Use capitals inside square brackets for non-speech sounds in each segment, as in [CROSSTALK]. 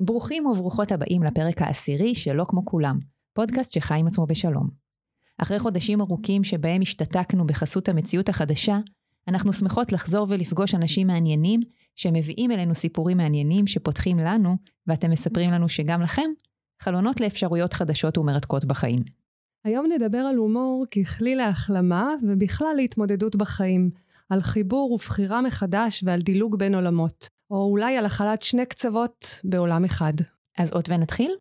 ברוכים וברוכות הבאים לפרק העשירי שלא כמו כולם, פודקאסט שחי עם עצמו בשלום. אחרי חודשים ארוכים שבהם השתתקנו בחסות המציאות החדשה, אנחנו שמחות לחזור ולפגוש אנשים מעניינים שמביאים אלינו סיפורים מעניינים שפותחים לנו, ואתם מספרים לנו שגם לכם, חלונות לאפשרויות חדשות ומרתקות בחיים. היום נדבר על הומור ככלי להחלמה ובכלל להתמודדות בחיים, על חיבור ובחירה מחדש ועל דילוג בין עולמות, או אולי על החלת שני קצוות בעולם אחד. אז אות ונתחיל?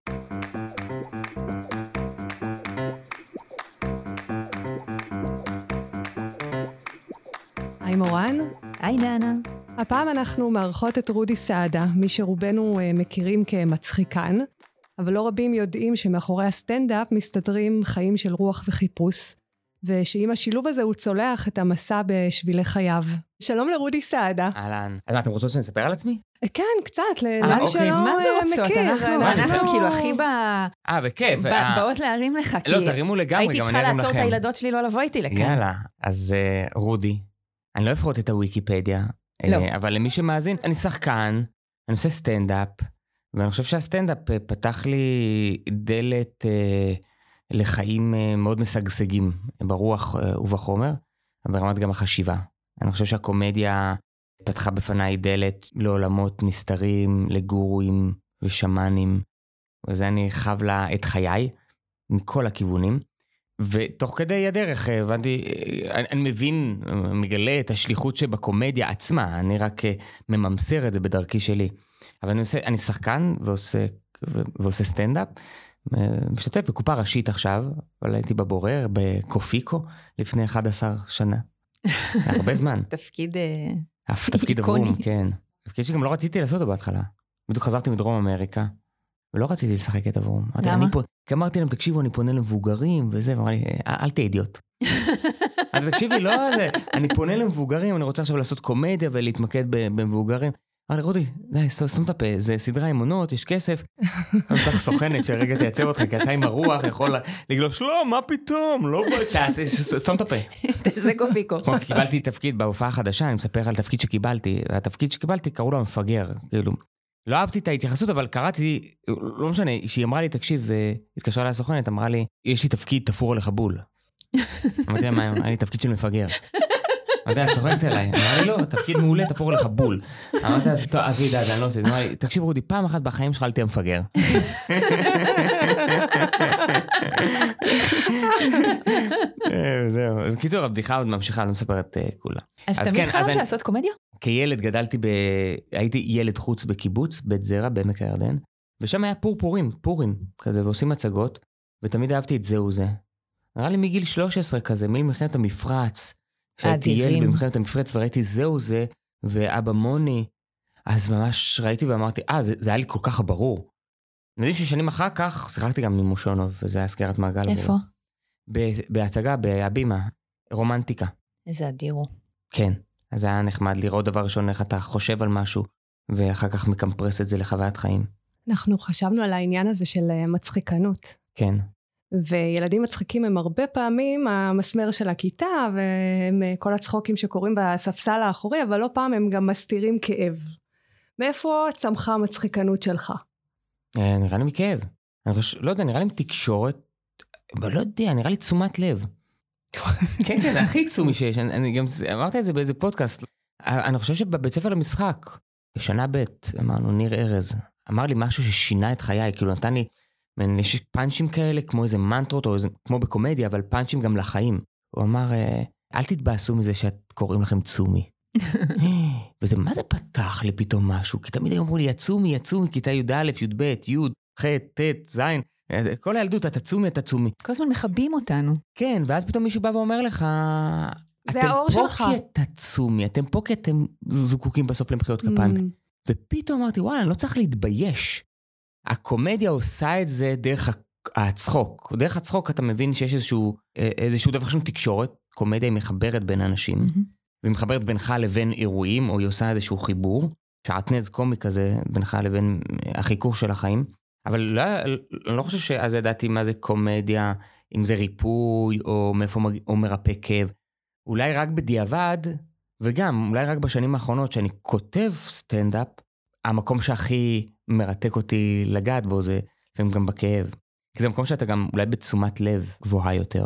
היי מורן. היי דנה. הפעם אנחנו מארחות את רודי סעדה, מי שרובנו אה, מכירים כמצחיקן, אבל לא רבים יודעים שמאחורי הסטנדאפ מסתתרים חיים של רוח וחיפוש, ושעם השילוב הזה הוא צולח את המסע בשבילי חייו. שלום לרודי סעדה. אהלן. אז מה, אתם רוצות שאני אספר על עצמי? כן, קצת, אה, למי אוקיי. שלא מה זה אה, רוצות? מכיר. אנחנו. כאילו הכי ב... אה, בכיף. ב- אה, באות להרים לך, כי לא, תרימו לגמרי, הייתי גם צריכה אני ארים לעצור את לכם. הילדות שלי לא לבוא איתי לכאן. יאללה. אז אה, רודי, אני לא אפרוט את הוויקיפדיה, אה, לא. אבל למי שמאזין, אני שחקן, אני עושה סטנדאפ, ואני חושב שהסטנדאפ אה, פתח לי דלת אה, לחיים אה, מאוד משגשגים, ברוח אה, ובחומר, ברמת גם החשיבה. אני חושב שהקומדיה פתחה בפניי דלת לעולמות נסתרים, לגורואים ושמאנים, וזה אני חב לה את חיי, מכל הכיוונים. ותוך כדי הדרך אה, הבנתי, אני, אני מבין, מגלה את השליחות שבקומדיה עצמה, אני רק מממסר את זה בדרכי שלי. אבל אני, עושה, אני שחקן ועושה, ועושה סטנדאפ, משתתף בקופה ראשית עכשיו, אבל הייתי בבורר, בקופיקו, לפני 11 שנה. הרבה זמן. [LAUGHS] תפקיד... אה, אף תפקיד איקוני. אברום, כן. תפקיד שגם לא רציתי לעשות אותו בהתחלה. בדיוק חזרתי מדרום אמריקה, ולא רציתי לשחק את אברום. למה? כי אמרתי להם, תקשיבו, אני פונה למבוגרים וזה, ואמר לי, "אל- אל תהיה אידיוט. [LAUGHS] אז תקשיבי, לא, זה, אני פונה למבוגרים, אני רוצה עכשיו לעשות קומדיה ולהתמקד במבוגרים. אמר לי, רודי, די, סתום סתום את הפה, זה סדרה עם עונות, יש כסף. [LAUGHS] אני צריך סוכנת שרגע תייצב אותך, כי אתה עם הרוח יכול לגלוש, לא, מה פתאום, לא, [LAUGHS] תעשה, סתום את הפה. [LAUGHS] זה קופיקו. כמו קיבלתי תפקיד בהופעה החדשה, אני מספר על תפקיד שקיבלתי, והתפקיד שקיבלתי קראו לו המפגר, כאילו. לא אהבתי את ההתייחסות, אבל קראתי, לא משנה, שהיא אמרה לי, תקשיב, אה, התקשרה אליי הסוכנת, אמרה לי, יש לי תפקיד תפור עליך בול. אמרתי לה, מה, היה לי תפקיד של מפגר. אמרתי לה, צוחקת עליי. אמרה לי, לא, תפקיד מעולה, תפור עליך בול. אמרתי לה, טוב, עזבי די, אני לא עושה את זה. אמרה לי, תקשיב, רודי, פעם אחת בחיים שלך אל תהיה מפגר. אה, זהו. בקיצור, הבדיחה עוד ממשיכה, אני לא מספר את אה, כולה. אז תמיד כן, חלמת לעשות קומדיה? כילד גדלתי ב... הייתי ילד חוץ בקיבוץ, בית זרע, בעמק הירדן, ושם היה פורפורים, פורים, כזה, ועושים הצגות, ותמיד אהבתי את זהו זה. נראה לי מגיל 13 כזה, מלחמת המפרץ. אדירים. ילד במלחמת המפרץ וראיתי זהו זה, ואבא מוני, אז ממש ראיתי ואמרתי, אה, זה, זה היה לי כל כך ברור. יודעים ששנים אחר כך שיחקתי גם עם מושונוב, וזה היה סגירת מעגל. איפה? ב- בהצגה, בהבימה, רומנטיקה. איזה אדיר הוא. כן. אז היה נחמד לראות דבר ראשון איך אתה חושב על משהו, ואחר כך מקמפרס את זה לחוויית חיים. אנחנו חשבנו על העניין הזה של אה, מצחיקנות. כן. וילדים מצחיקים הם הרבה פעמים המסמר של הכיתה, והם אה, כל הצחוקים שקורים בספסל האחורי, אבל לא פעם הם גם מסתירים כאב. מאיפה צמחה המצחיקנות שלך? אה, נראה לי מכאב. אני חושב, לא יודע, נראה לי מתקשורת, אבל לא יודע, נראה לי תשומת לב. [LAUGHS] כן, כן, הכי תשומי שיש. אני, אני גם אמרתי את זה באיזה פודקאסט. אה, אני חושב שבבית ספר למשחק, בשנה ב', אמרנו, ניר ארז, אמר לי משהו ששינה את חיי, כאילו נתן לי, יש פאנצ'ים כאלה, כמו איזה מנטרות, או איזה, כמו בקומדיה, אבל פאנצ'ים גם לחיים. הוא אמר, אה, אל תתבאסו מזה שאת קוראים לכם צומי. [LAUGHS] [GASPS] וזה, מה זה פתח לי פתאום משהו? כי תמיד היו אמרו לי, יצומי, יצומי, כיתה י"א, י"ב, י', ח', ט', ז', אה, כל הילדות, אתה צומי, אתה צומי. כל הזמן מכבים אותנו. כן, ואז פתאום מישהו בא ואומר לך, זה אתם האור פה שלך." כי אתה צומי, אתם פה כי אתם זקוקים בסוף למחיאות כפיים. Mm, ופתאום אמרתי, וואלה, אני לא צריך להתבייש. הקומדיה עושה את זה דרך הצחוק. דרך הצחוק אתה מבין שיש איזשהו, אה, איזשהו דבר שם תקשורת, קומדיה היא מחברת בין אנשים, מהמם. והיא מחברת בינך לבין אירועים, או היא עושה איזשהו חיבור, שעטנז קומי כזה בינך לבין אה, החיכוך של החיים. אבל לא, אני לא חושב שאז ידעתי מה זה קומדיה, אם זה ריפוי, או מאיפה מג... או מרפא כאב. אולי רק בדיעבד, וגם אולי רק בשנים האחרונות שאני כותב סטנדאפ, המקום שהכי מרתק אותי לגעת בו, זה לפעמים גם בכאב. כי זה מקום שאתה גם אולי בתשומת לב גבוהה יותר.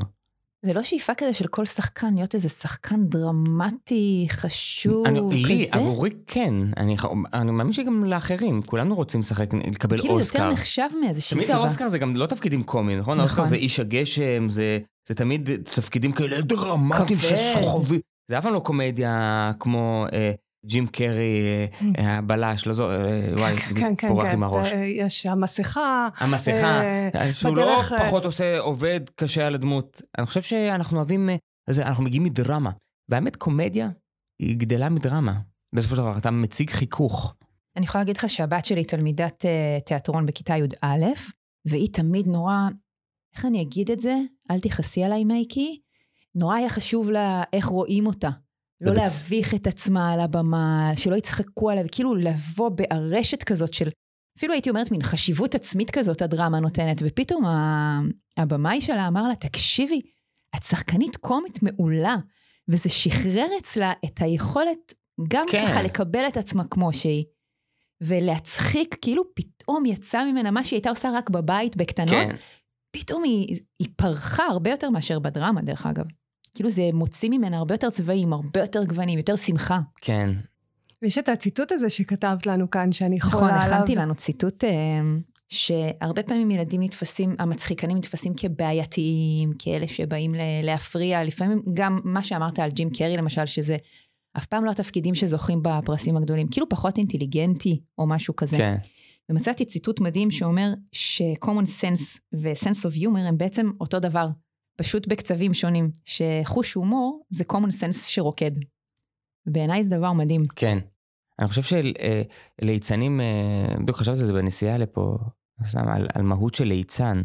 זה לא שאיפה כזה של כל שחקן להיות איזה שחקן דרמטי, חשוב, אני, כזה? לי, עבורי כן. אני, אני מאמין שגם לאחרים, כולנו רוצים לשחק, לקבל כאילו אוסקר. יותר נחשב מאיזושהי תמיד סיבה. האוסקר זה גם לא תפקידים קומיים, נכון? נכון. האוסקר זה איש הגשם, זה, זה תמיד תפקידים כאלה דרמטיים. שסוחבים. זה אף פעם לא קומדיה כמו אה, ג'ים קרי, אה, הבלש, לא זו, אה, וואי, כן, כן, פורח לי כן. מהראש. אה, יש המסכה. המסכה, שהוא לא פחות עושה, עובד קשה על הדמות. אני חושב שאנחנו אוהבים, זה, אנחנו מגיעים מדרמה. והאמת, קומדיה היא גדלה מדרמה. בסופו של דבר, אתה מציג חיכוך. אני יכולה להגיד לך שהבת שלי תלמידת תיאטרון בכיתה י"א, והיא תמיד נורא, איך אני אגיד את זה? אל תכעסי עליי מייקי. נורא היה חשוב לה איך רואים אותה. לא בבצ- להביך את עצמה על הבמה, שלא יצחקו עליה, וכאילו לבוא בארשת כזאת של, אפילו הייתי אומרת מין חשיבות עצמית כזאת הדרמה נותנת, ופתאום ה- הבמאי שלה אמר לה, תקשיבי, את שחקנית קומית מעולה, וזה שחרר אצלה את היכולת גם כן. ככה לקבל את עצמה כמו שהיא. ולהצחיק, כאילו פתאום יצא ממנה מה שהיא הייתה עושה רק בבית בקטנות, כן. פתאום היא, היא פרחה הרבה יותר מאשר בדרמה, דרך אגב. כאילו זה מוציא ממנה הרבה יותר צבעים, הרבה יותר גוונים, יותר שמחה. כן. ויש את הציטוט הזה שכתבת לנו כאן, שאני יכולה נכון, עליו. הכנתי לנו ציטוט אה, שהרבה פעמים ילדים נתפסים, המצחיקנים נתפסים כבעייתיים, כאלה שבאים ל- להפריע, לפעמים גם מה שאמרת על ג'ים קרי למשל, שזה אף פעם לא התפקידים שזוכים בפרסים הגדולים, כאילו פחות אינטליגנטי או משהו כזה. כן. ומצאתי ציטוט מדהים שאומר ש-common sense ו-sense of humor הם בעצם אותו דבר, פשוט בקצבים שונים, שחוש הומור זה common sense שרוקד. בעיניי זה דבר מדהים. כן. אני חושב שליצנים, בדיוק חשבתי על זה בנסיעה לפה, על, על מהות של ליצן.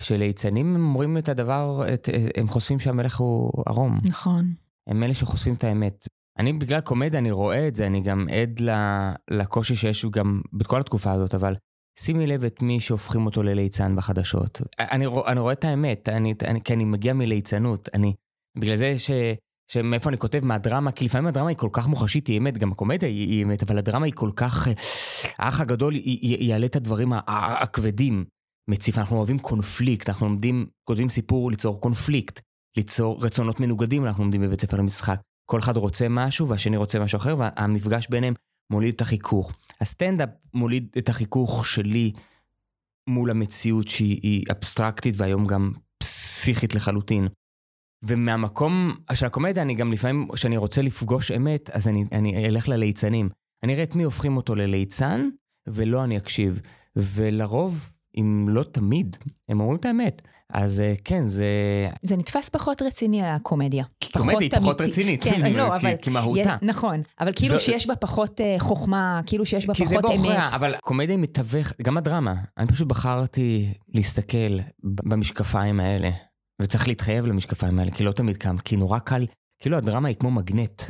שליצנים הם אומרים את הדבר, את, הם חושפים שהמלך הוא ערום. נכון. הם אלה שחושפים את האמת. אני בגלל קומדיה, אני רואה את זה, אני גם עד לקושי שיש גם בכל התקופה הזאת, אבל שימי לב את מי שהופכים אותו לליצן בחדשות. אני, רוא- אני רואה את האמת, אני, אני, כי אני מגיע מליצנות, אני, בגלל זה ש... שמאיפה אני כותב מהדרמה, כי לפעמים הדרמה היא כל כך מוחשית, היא אמת, גם הקומדיה היא, היא אמת, אבל הדרמה היא כל כך... אה, האח הגדול יעלה את הדברים הכבדים. מציף, אנחנו אוהבים קונפליקט, אנחנו לומדים, כותבים סיפור ליצור קונפליקט, ליצור רצונות מנוגדים, אנחנו לומדים בבית ספר למשחק. כל אחד רוצה משהו והשני רוצה משהו אחר, והמפגש ביניהם מוליד את החיכוך. הסטנדאפ מוליד את החיכוך שלי מול המציאות שהיא היא אבסטרקטית והיום גם פסיכית לחלוטין. ומהמקום של הקומדיה, אני גם לפעמים, כשאני רוצה לפגוש אמת, אז אני, אני אלך לליצנים. אני אראה את מי הופכים אותו לליצן, ולא אני אקשיב. ולרוב, אם לא תמיד, הם אומרים את האמת. אז אה, כן, זה... זה נתפס פחות רציני הקומדיה. כי קומדיה היא פחות אמיתי. רצינית, כן, לא, אבל... כי מהותה. נכון, אבל כאילו שיש בה פחות אה, חוכמה, כאילו שיש בה כי זה פחות בעוכריה, אמת. אבל קומדיה מתווך, גם הדרמה. אני פשוט בחרתי להסתכל במשקפיים האלה, וצריך להתחייב למשקפיים האלה, כי לא תמיד קם, כי נורא קל, כאילו הדרמה היא כמו מגנט.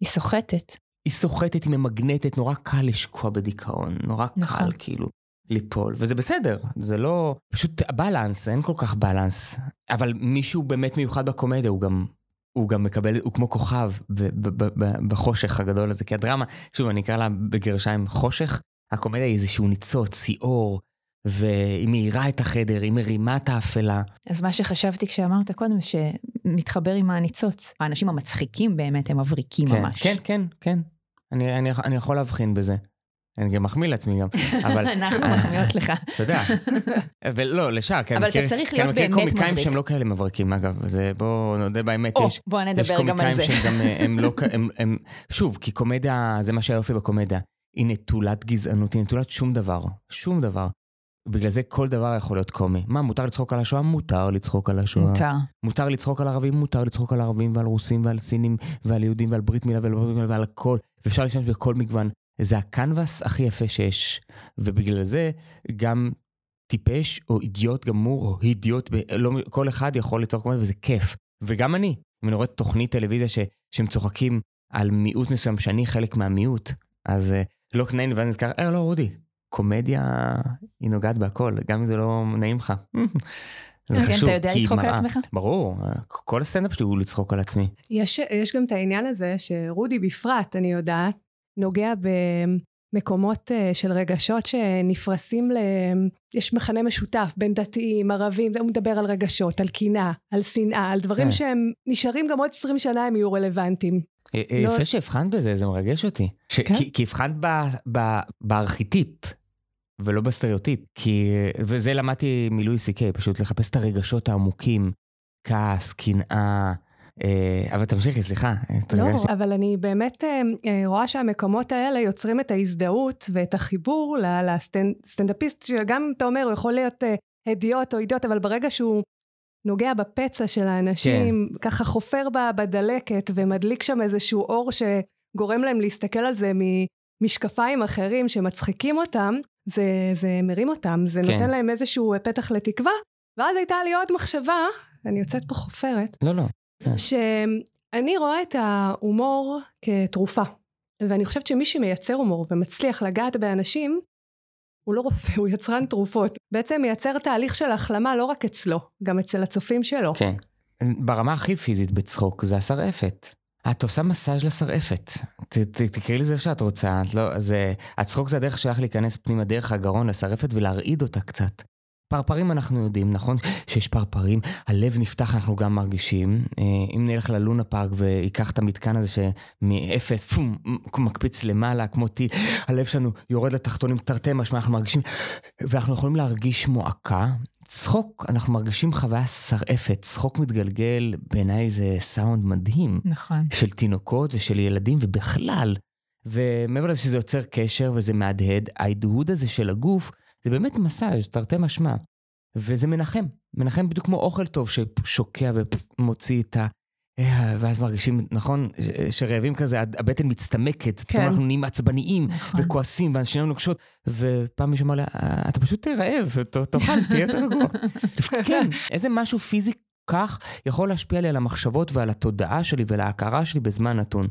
היא סוחטת. היא סוחטת, היא ממגנטת, נורא קל לשקוע בדיכאון, נורא נכון. קל כאילו ליפול, וזה בסדר, זה לא, פשוט הבלנס, אין כל כך בלנס, אבל מישהו באמת מיוחד בקומדיה, הוא גם, הוא גם מקבל, הוא כמו כוכב ב- ב- ב- ב- בחושך הגדול הזה, כי הדרמה, שוב, אני אקרא לה בגרשיים חושך, הקומדיה היא איזשהו ניצוץ, היא אור, והיא מאירה את החדר, היא מרימה את האפלה. אז מה שחשבתי כשאמרת קודם, שמתחבר עם הניצוץ. האנשים המצחיקים באמת, הם מבריקים כן, ממש. כן, כן, כן. אני, אני, אני יכול להבחין בזה. אני גם מחמיא לעצמי גם, [LAUGHS] אבל... אנחנו אה, מחמיאות לך. אתה יודע. ולא, לשאר, כן. אבל מכיר- אתה צריך כן, להיות מכיר באמת קומיקאים מבריק. שהם לא כאלה מבריקים, אגב. זה, בואו נודה באמת, יש... בוא יש נדבר גם על קומיקאים זה. שהם גם, אה, הם לא, כ- הם, הם, שוב, כי קומדיה, זה מה שהיופי בקומדיה. היא נטולת גזענות, היא נטולת שום דבר. שום דבר. בגלל זה כל דבר יכול להיות קומי. מה, מותר לצחוק על השואה? מותר לצחוק על השואה. מותר. מותר לצחוק על ערבים, מותר לצחוק על ערבים ועל רוסים ועל סינים ועל יהודים ועל ברית מילה ועל, ברית מילה ועל הכל. ואפשר להשתמש בכל מגוון. זה הקנבס הכי יפה שיש. ובגלל זה גם טיפש או אידיוט גמור או אידיוט, ב- לא, כל אחד יכול לצחוק קומדיה וזה כיף. וגם אני, אם אני רואה תוכנית טלוויזיה ש, שהם צוחקים על מיעוט מסוים שאני חלק מהמיעוט, אז אה, לא נעים ואז נזכר, אה לא רודי, קומדיה היא נוגעת בהכל, גם אם זה לא נעים לך. [LAUGHS] זה כן, חשוב, אתה יודע לצחוק על. עצמך? ברור, כל הסטנדאפ שלי הוא לצחוק על עצמי. יש, יש גם את העניין הזה שרודי בפרט, אני יודעת, נוגע ב, מקומות uh, של רגשות שנפרסים ל... יש מכנה משותף בין דתיים, ערבים, הוא מדבר על רגשות, על קנאה, על שנאה, על דברים כן. שהם נשארים גם עוד 20 שנה הם יהיו רלוונטיים. אה, אה, לא... יפה שהבחנת בזה, זה מרגש אותי. כן? כי, הבחנת בארכיטיפ. ולא בסטריאוטיפ, כי, וזה למדתי מלואי סי קיי, פשוט לחפש את הרגשות העמוקים, כעס, קנאה, אה, אבל תמשיכי, סליחה. לא, אבל אני באמת אה, אה, רואה שהמקומות האלה יוצרים את ההזדהות ואת החיבור לסטנדאפיסט, שגם אתה אומר, הוא יכול להיות הדיוט או אידיוט, אבל ברגע שהוא נוגע בפצע של האנשים, כן. ככה חופר בדלקת ומדליק שם איזשהו אור שגורם להם להסתכל על זה ממשקפיים אחרים שמצחיקים אותם, זה, זה מרים אותם, זה כן. נותן להם איזשהו פתח לתקווה. ואז הייתה לי עוד מחשבה, אני יוצאת פה חופרת. לא, לא. כן. שאני רואה את ההומור כתרופה. ואני חושבת שמי שמייצר הומור ומצליח לגעת באנשים, הוא לא רופא, הוא יצרן תרופות. בעצם מייצר תהליך של החלמה לא רק אצלו, גם אצל הצופים שלו. כן. ברמה הכי פיזית בצחוק זה השרעפת. את עושה מסאז' לשרעפת. תקראי לזה איך שאת רוצה. את לא, זה, הצחוק זה הדרך שלך להיכנס פנימה דרך הגרון לשרעפת ולהרעיד אותה קצת. פרפרים אנחנו יודעים, נכון? שיש פרפרים, הלב נפתח, אנחנו גם מרגישים. אה, אם נלך ללונה פארק וייקח את המתקן הזה שמאפס, פום, מקפיץ למעלה, כמו טיל, הלב שלנו יורד לתחתונים תרתי משמע, אנחנו מרגישים, ואנחנו יכולים להרגיש מועקה. צחוק, אנחנו מרגישים חוויה שרעפת, צחוק מתגלגל, בעיניי זה סאונד מדהים. נכון. של תינוקות ושל ילדים ובכלל. ומעבר לזה שזה יוצר קשר וזה מהדהד, ההדהוד הזה של הגוף, זה באמת מסאז', תרתי משמע. וזה מנחם, מנחם בדיוק כמו אוכל טוב ששוקע ומוציא את ה... אה, ואז מרגישים, נכון, שרעבים כזה, הבטן מצטמקת, כן. פתאום אנחנו נהיים עצבניים נכון. וכועסים, ואנשים נוקשות, ופעם מישהו אמר לי, אה, אתה פשוט רעב, תאכל, [LAUGHS] תהיה יותר רגוע. כן, איזה משהו פיזי כך יכול להשפיע לי על המחשבות ועל התודעה שלי ועל ההכרה שלי בזמן נתון.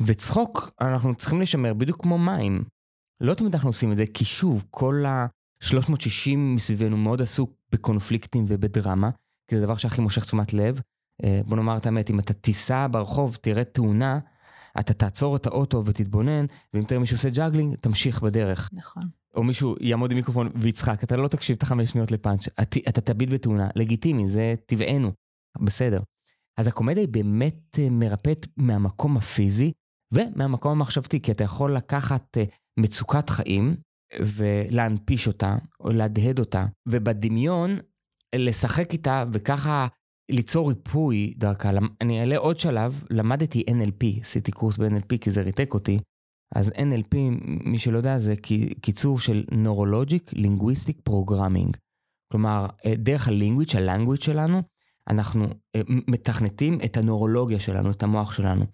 וצחוק, אנחנו צריכים לשמר בדיוק כמו מים. לא תמיד אנחנו עושים את זה, כי שוב, כל ה-360 מסביבנו מאוד עסוק בקונפליקטים ובדרמה, כי זה הדבר שהכי מושך תשומת לב. אה, בוא נאמר את האמת, אם אתה תיסע ברחוב, תראה תאונה, אתה תעצור את האוטו ותתבונן, ואם תראה מישהו עושה ג'אגלינג, תמשיך בדרך. נכון. או מישהו יעמוד עם מיקרופון ויצחק, אתה לא תקשיב את החמש שניות לפאנץ', אתה, אתה תביט בתאונה, לגיטימי, זה טבענו, בסדר. אז הקומדיה היא באמת אה, מרפאת מהמקום הפיזי ומהמקום המחשבתי, כי אתה יכול לקחת אה, מצוקת חיים ולהנפיש אותה, או להדהד אותה, ובדמיון לשחק איתה וככה ליצור ריפוי דרכה. אני אעלה עוד שלב, למדתי NLP, עשיתי קורס ב-NLP כי זה ריתק אותי. אז NLP, מי שלא יודע, זה קיצור של Neurologic Linguistic Programming. כלומר, אה, דרך הלינגוויץ', הלנגוויץ' שלנו, אנחנו אה, מתכנתים את הנורולוגיה שלנו, את המוח שלנו.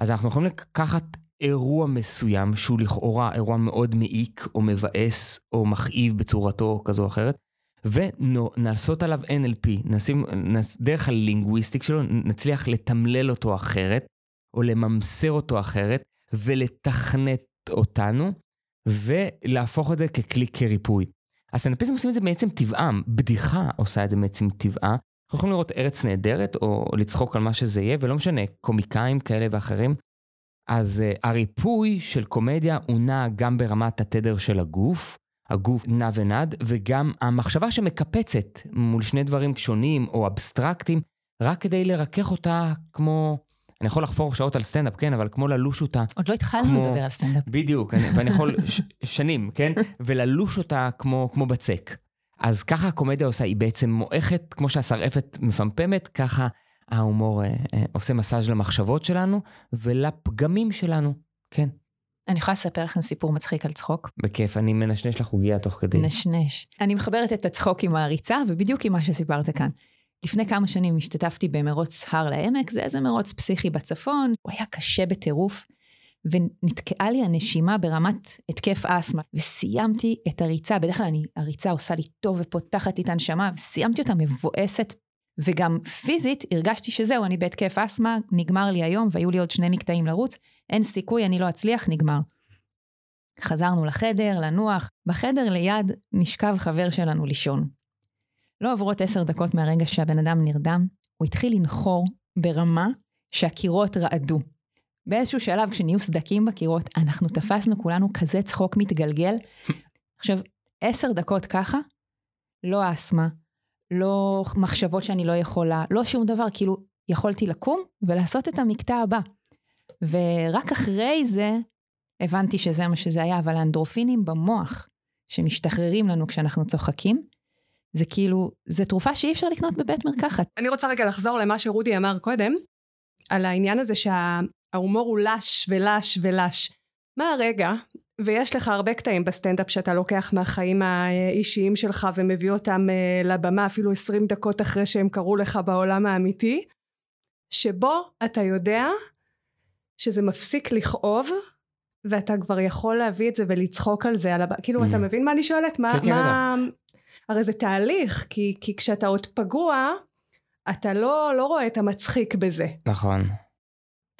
אז אנחנו יכולים לקחת אירוע מסוים, שהוא לכאורה אירוע מאוד מעיק, או מבאס, או מכאיב בצורתו כזו או אחרת, ונעשות עליו NLP, נשים, נס, דרך הלינגוויסטיק שלו, נצליח לתמלל אותו אחרת, או לממסר אותו אחרת, ולתכנת אותנו, ולהפוך את זה ככלי כריפוי. הסטנדאפיסטים עושים את זה מעצם טבעם, בדיחה עושה את זה מעצם טבעה. אנחנו יכולים לראות ארץ נהדרת, או לצחוק על מה שזה יהיה, ולא משנה, קומיקאים כאלה ואחרים. אז uh, הריפוי של קומדיה הוא נע גם ברמת התדר של הגוף, הגוף נע ונד, וגם המחשבה שמקפצת מול שני דברים שונים או אבסטרקטיים, רק כדי לרכך אותה כמו... אני יכול לחפור שעות על סטנדאפ, כן, אבל כמו ללוש אותה. עוד לא התחלנו כמו... לדבר על סטנדאפ. בדיוק, אני, ואני יכול ש... שנים, כן? וללוש אותה כמו, כמו בצק. אז ככה הקומדיה עושה, היא בעצם מועכת, כמו שהשרעפת מפמפמת, ככה ההומור אה, אה, עושה מסאז' למחשבות שלנו ולפגמים שלנו, כן. אני יכולה לספר לכם סיפור מצחיק על צחוק? בכיף, אני מנשנש לך עוגיה תוך כדי. נשנש. אני מחברת את הצחוק עם העריצה, ובדיוק עם מה שסיפרת כאן. לפני כמה שנים השתתפתי במרוץ הר לעמק, זה איזה מרוץ פסיכי בצפון, הוא היה קשה בטירוף, ונתקעה לי הנשימה ברמת התקף אסתמה, וסיימתי את הריצה, בדרך כלל אני, הריצה עושה לי טוב ופותחת לי את הנשמה, וסיימתי אותה מבואסת וגם פיזית הרגשתי שזהו, אני בהתקף אסתמה, נגמר לי היום והיו לי עוד שני מקטעים לרוץ, אין סיכוי, אני לא אצליח, נגמר. חזרנו לחדר, לנוח, בחדר ליד נשכב חבר שלנו לישון. לא עברות עשר דקות מהרגע שהבן אדם נרדם, הוא התחיל לנחור ברמה שהקירות רעדו. באיזשהו שלב, כשנהיו סדקים בקירות, אנחנו תפסנו כולנו כזה צחוק מתגלגל. עכשיו, עשר דקות ככה, לא אסתמה, לא מחשבות שאני לא יכולה, לא שום דבר, כאילו, יכולתי לקום ולעשות את המקטע הבא. ורק אחרי זה הבנתי שזה מה שזה היה, אבל האנדרופינים במוח שמשתחררים לנו כשאנחנו צוחקים, זה כאילו, זה תרופה שאי אפשר לקנות בבית מרקחת. אני רוצה רגע לחזור למה שרודי אמר קודם, על העניין הזה שההומור הוא לש ולש ולש. מה הרגע, ויש לך הרבה קטעים בסטנדאפ שאתה לוקח מהחיים האישיים שלך ומביא אותם אה, לבמה אפילו עשרים דקות אחרי שהם קרו לך בעולם האמיתי, שבו אתה יודע שזה מפסיק לכאוב ואתה כבר יכול להביא את זה ולצחוק על זה, על הבא, כאילו, אתה mm. מבין מה אני שואלת? מה, כן, כן, מה... הרי זה תהליך, כי, כי כשאתה עוד פגוע, אתה לא, לא רואה את המצחיק בזה. נכון.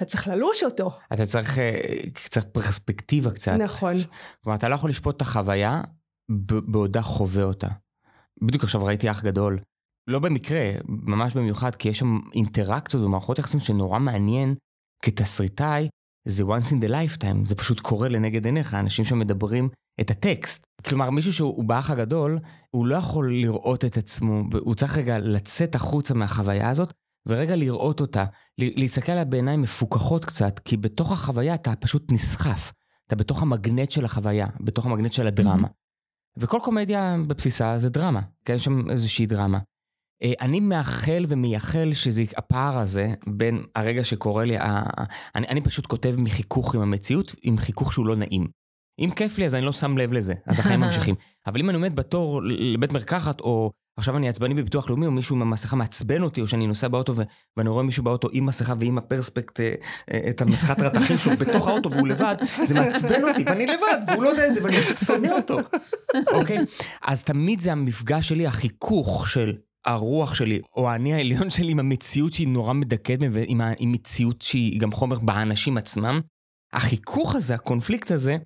אתה צריך ללוש אותו. אתה צריך, אה, צריך פרספקטיבה קצת. נכון. כלומר, אתה לא יכול לשפוט את החוויה בעודה חווה אותה. בדיוק עכשיו ראיתי אח גדול. לא במקרה, ממש במיוחד, כי יש שם אינטראקציות ומערכות יחסים שנורא מעניין כתסריטאי זה once in the lifetime, זה פשוט קורה לנגד עיניך, אנשים שמדברים את הטקסט. כלומר, מישהו שהוא באח הגדול, הוא לא יכול לראות את עצמו, הוא צריך רגע לצאת החוצה מהחוויה הזאת, ורגע לראות אותה, להסתכל עליה בעיניים מפוכחות קצת, כי בתוך החוויה אתה פשוט נסחף. אתה בתוך המגנט של החוויה, בתוך המגנט של הדרמה. Mm-hmm. וכל קומדיה בבסיסה זה דרמה, כן? יש שם איזושהי דרמה. אה, אני מאחל ומייחל שזה הפער הזה בין הרגע שקורה לי, אני, אני פשוט כותב מחיכוך עם המציאות, עם חיכוך שהוא לא נעים. אם כיף לי אז אני לא שם לב לזה, אז החיים [LAUGHS] ממשיכים. אבל אם אני עומד בתור לבית מרקחת, או עכשיו אני עצבני בביטוח לאומי, או מישהו עם המסכה מעצבן אותי, או שאני נוסע באוטו ואני רואה מישהו באוטו עם מסכה ועם הפרספקט, אה, אה, את המסכת רתחים שלו בתוך האוטו והוא לבד, זה מעצבן אותי, ואני לבד, והוא לא יודע את זה, ואני שונא אותו. אוקיי? אז תמיד זה המפגש שלי, החיכוך של הרוח שלי, או האני העליון שלי עם המציאות שהיא נורא מדכאת, ועם המציאות שהיא גם חומר באנשים עצמם. החיכוך הזה, הקונפליקט הזה,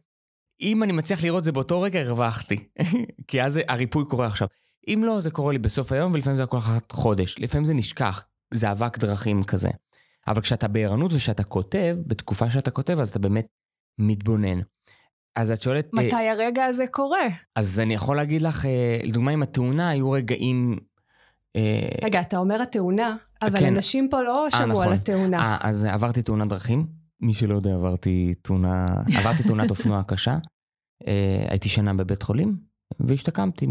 אם אני מצליח לראות את זה באותו רגע, הרווחתי. [LAUGHS] כי אז הריפוי קורה עכשיו. אם לא, זה קורה לי בסוף היום, ולפעמים זה יכול לקחת חודש. לפעמים זה נשכח, זה אבק דרכים כזה. אבל כשאתה בערנות ושאתה כותב, בתקופה שאתה כותב, אז אתה באמת מתבונן. אז את שואלת... מתי אה, הרגע הזה קורה? אז אני יכול להגיד לך, אה, לדוגמה עם התאונה, היו רגעים אה, רגע, אתה אומר התאונה, אבל כן. אנשים פה לא שמעו נכון. על התאונה. 아, אז עברתי תאונת דרכים. מי שלא יודע, עברתי תאונה, עברתי תאונת אופנוע קשה. אה, הייתי שנה בבית חולים, והשתקמתי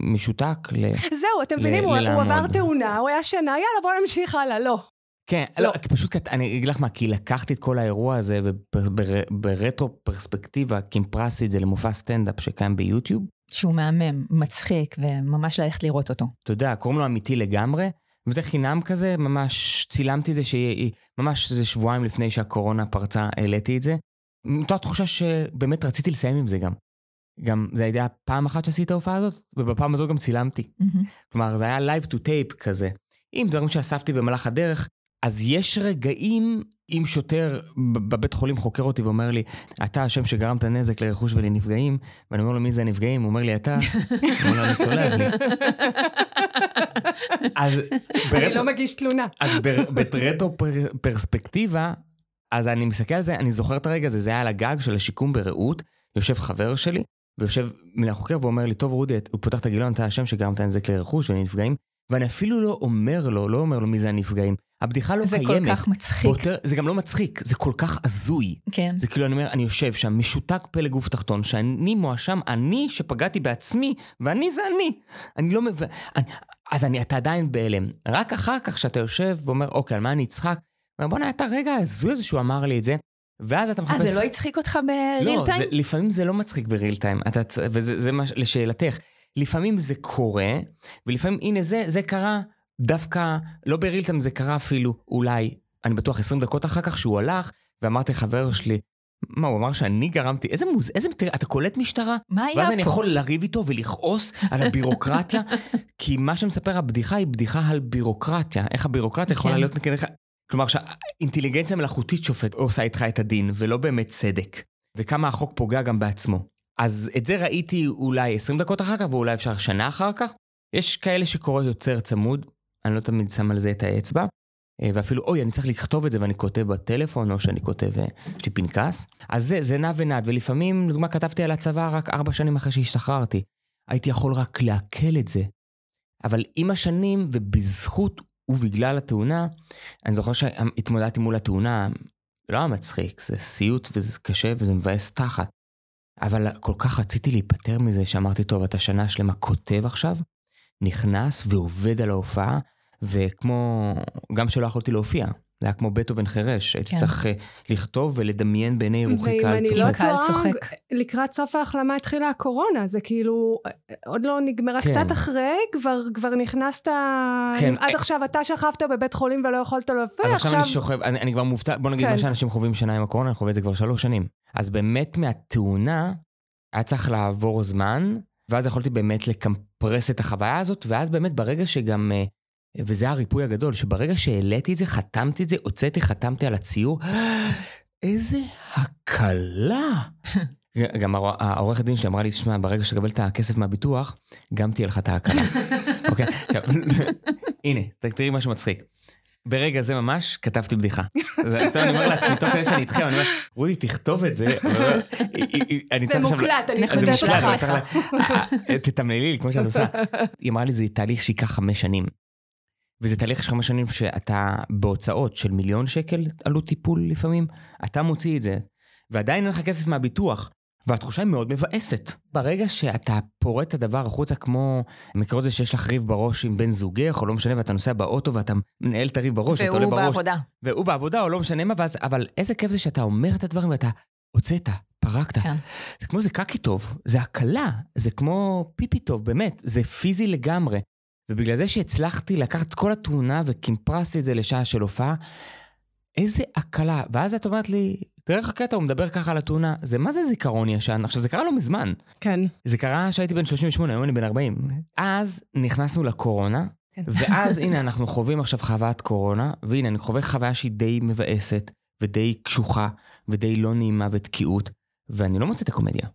משותק ל... זהו, אתם מבינים, הוא, הוא עבר תאונה, הוא היה שנה, יאללה, בוא נמשיך הלאה, לא. כן, לא, לא פשוט, אני אגיד לך מה, כי לקחתי את כל האירוע הזה וברטרו פרספקטיבה, קימפרסתי את זה למופע סטנדאפ שקיים ביוטיוב. שהוא מהמם, מצחיק, וממש ללכת לראות אותו. אתה יודע, קוראים לו אמיתי לגמרי, וזה חינם כזה, ממש צילמתי את זה, ממש איזה שבועיים לפני שהקורונה פרצה, העליתי את זה. אותה תחושה שבאמת רציתי לסיים עם זה גם. גם זה היה פעם אחת שעשיתי את ההופעה הזאת, ובפעם הזאת גם צילמתי. Mm-hmm. כלומר, זה היה live to tape כזה. עם דברים שאספתי במהלך הדרך, אז יש רגעים אם שוטר בבית חולים חוקר אותי ואומר לי, אתה השם שגרמת נזק לרכוש ולנפגעים, ואני אומר לו, מי זה הנפגעים? הוא אומר לי, אתה. הוא אומר לו, אני סולח לי. אז אני לא מגיש תלונה. אז ברטרו פרספקטיבה, אז אני מסתכל על זה, אני זוכר את הרגע הזה, זה היה על הגג של השיקום ברעות, יושב חבר שלי, ויושב מן החוקר ואומר לי, טוב רודי, הוא פותח את הגילון, אתה השם שגרמת נזק לרכוש ולנפגעים, ואני אפילו לא אומר לו, לא אומר לו מי זה הנפגעים. הבדיחה לא זה קיימת. זה כל כך מצחיק. באותר, זה גם לא מצחיק, זה כל כך הזוי. כן. זה כאילו, אני אומר, אני יושב שם, משותק פלא גוף תחתון, שאני מואשם, אני שפגעתי בעצמי, ואני זה אני. אני לא מבין... אז אני, אתה עדיין בהלם. רק אחר כך שאתה יושב ואומר, אוקיי, על מה אני אצחק? בוא'נה, את הרגע ההזוי הזה שהוא אמר לי את זה. ואז אתה מחפש... אה, זה לא הצחיק אותך בריל לא, טיים? זה, לפעמים זה לא מצחיק בריל טיים. אתה, וזה זה מה, לשאלתך. לפעמים זה קורה, ולפעמים, הנה זה, זה קרה דווקא, לא ברילטם, זה קרה אפילו, אולי, אני בטוח 20 דקות אחר כך שהוא הלך, ואמרתי לחבר שלי, מה, הוא אמר שאני גרמתי, איזה מוז... איזה... תראה, אתה קולט משטרה? מה היה פה? ואז אני יכול לריב איתו ולכעוס על הבירוקרטיה, [LAUGHS] כי מה שמספר הבדיחה היא בדיחה על בירוקרטיה. איך הבירוקרטיה יכולה כן. להיות נגדך... כלומר, שהאינטליגנציה מלאכותית שופט עושה איתך את הדין, ולא באמת צדק. וכמה החוק פוגע גם בעצמו. אז את זה ראיתי אולי 20 דקות אחר כך, ואולי אפשר שנה אחר כך. יש כאלה שקורא יוצר צמוד, אני לא תמיד שם על זה את האצבע. אה, ואפילו, אוי, אני צריך לכתוב את זה ואני כותב בטלפון, או שאני כותב, אה, יש לי פנקס. אז זה, זה נע ונד, ולפעמים, לדוגמה, כתבתי על הצבא רק ארבע שנים אחרי שהשתחררתי. הייתי יכול רק לעכל את זה. אבל עם השנים, ובזכות ובגלל התאונה, אני זוכר שהתמודדתי מול התאונה, לא היה מצחיק, זה סיוט וזה קשה וזה מבאס תחת. אבל כל כך רציתי להיפטר מזה, שאמרתי, טוב, אתה שנה שלמה כותב עכשיו, נכנס ועובד על ההופעה, וכמו, גם שלא יכולתי להופיע, זה היה כמו בטהובן חירש, הייתי כן. צריך uh, לכתוב ולדמיין בעיני רוחי קהל צוחק. ואם אני לא טועה, לקראת סוף ההחלמה התחילה הקורונה, זה כאילו, עוד לא נגמרה, כן. קצת אחרי, כבר, כבר נכנסת, כן. עד עכשיו אתה שכבת בבית חולים ולא יכולת להופיע, עכשיו... אז עכשיו אני שוכב, אני, אני כבר מופתע, בוא נגיד כן. מה שאנשים חווים שנה עם הקורונה, אני חווה את זה כבר שלוש שנים. אז באמת מהתאונה, היה צריך לעבור זמן, ואז יכולתי באמת לקמפרס את החוויה הזאת, ואז באמת ברגע שגם... וזה הריפוי הגדול, שברגע שהעליתי את זה, חתמתי את זה, הוצאתי, חתמתי על הציור, איזה הקלה. [LAUGHS] גם העורכת דין שלי אמרה לי, תשמע, ברגע שתקבל את הכסף מהביטוח, גם תהיה לך את ההקלה. [LAUGHS] אוקיי? עכשיו, [LAUGHS] הנה, תראי משהו מצחיק. ברגע זה ממש כתבתי בדיחה. אני אומר לעצמי, תוך כדי שאני איתכם, אני אומר, רודי, תכתוב את זה. זה מוקלט, אני חושבת לך. תתמללי לי כמו שאת עושה. היא אמרה לי, זה תהליך שייקח חמש שנים. וזה תהליך של חמש שנים שאתה בהוצאות של מיליון שקל עלות טיפול לפעמים, אתה מוציא את זה, ועדיין אין לך כסף מהביטוח, והתחושה היא מאוד מבאסת. ברגע שאתה פורט את הדבר החוצה כמו, מכיר את זה שיש לך ריב בראש עם בן זוגך, או לא משנה, ואתה נוסע באוטו ואתה מנהל את הריב בראש, ואתה עולה בראש. והוא בעבודה. והוא בעבודה, או לא משנה מה, ואז, אבל איזה כיף זה שאתה אומר את הדברים ואתה הוצאת, פרקת. כן. זה כמו זה קקי טוב, זה הקלה, זה כמו פיפי טוב, באמת, זה פיזי לגמרי. ובגלל זה שהצלחתי לקחת כל התמונה וקימפרסתי את זה לשעה של הופעה, איזה הקלה. ואז את אומרת לי, תראה איך הקטע, הוא מדבר ככה על התאונה. זה מה זה זיכרון ישן? עכשיו, זה קרה לא מזמן. כן. זה קרה שהייתי בן 38, היום אני בן 40. אז נכנסנו לקורונה, כן. ואז הנה, [LAUGHS] אנחנו חווים עכשיו חוויית קורונה, והנה, אני חווה חוויה שהיא די מבאסת, ודי קשוחה, ודי לא נעימה ותקיעות, ואני לא מוצא את הקומדיה.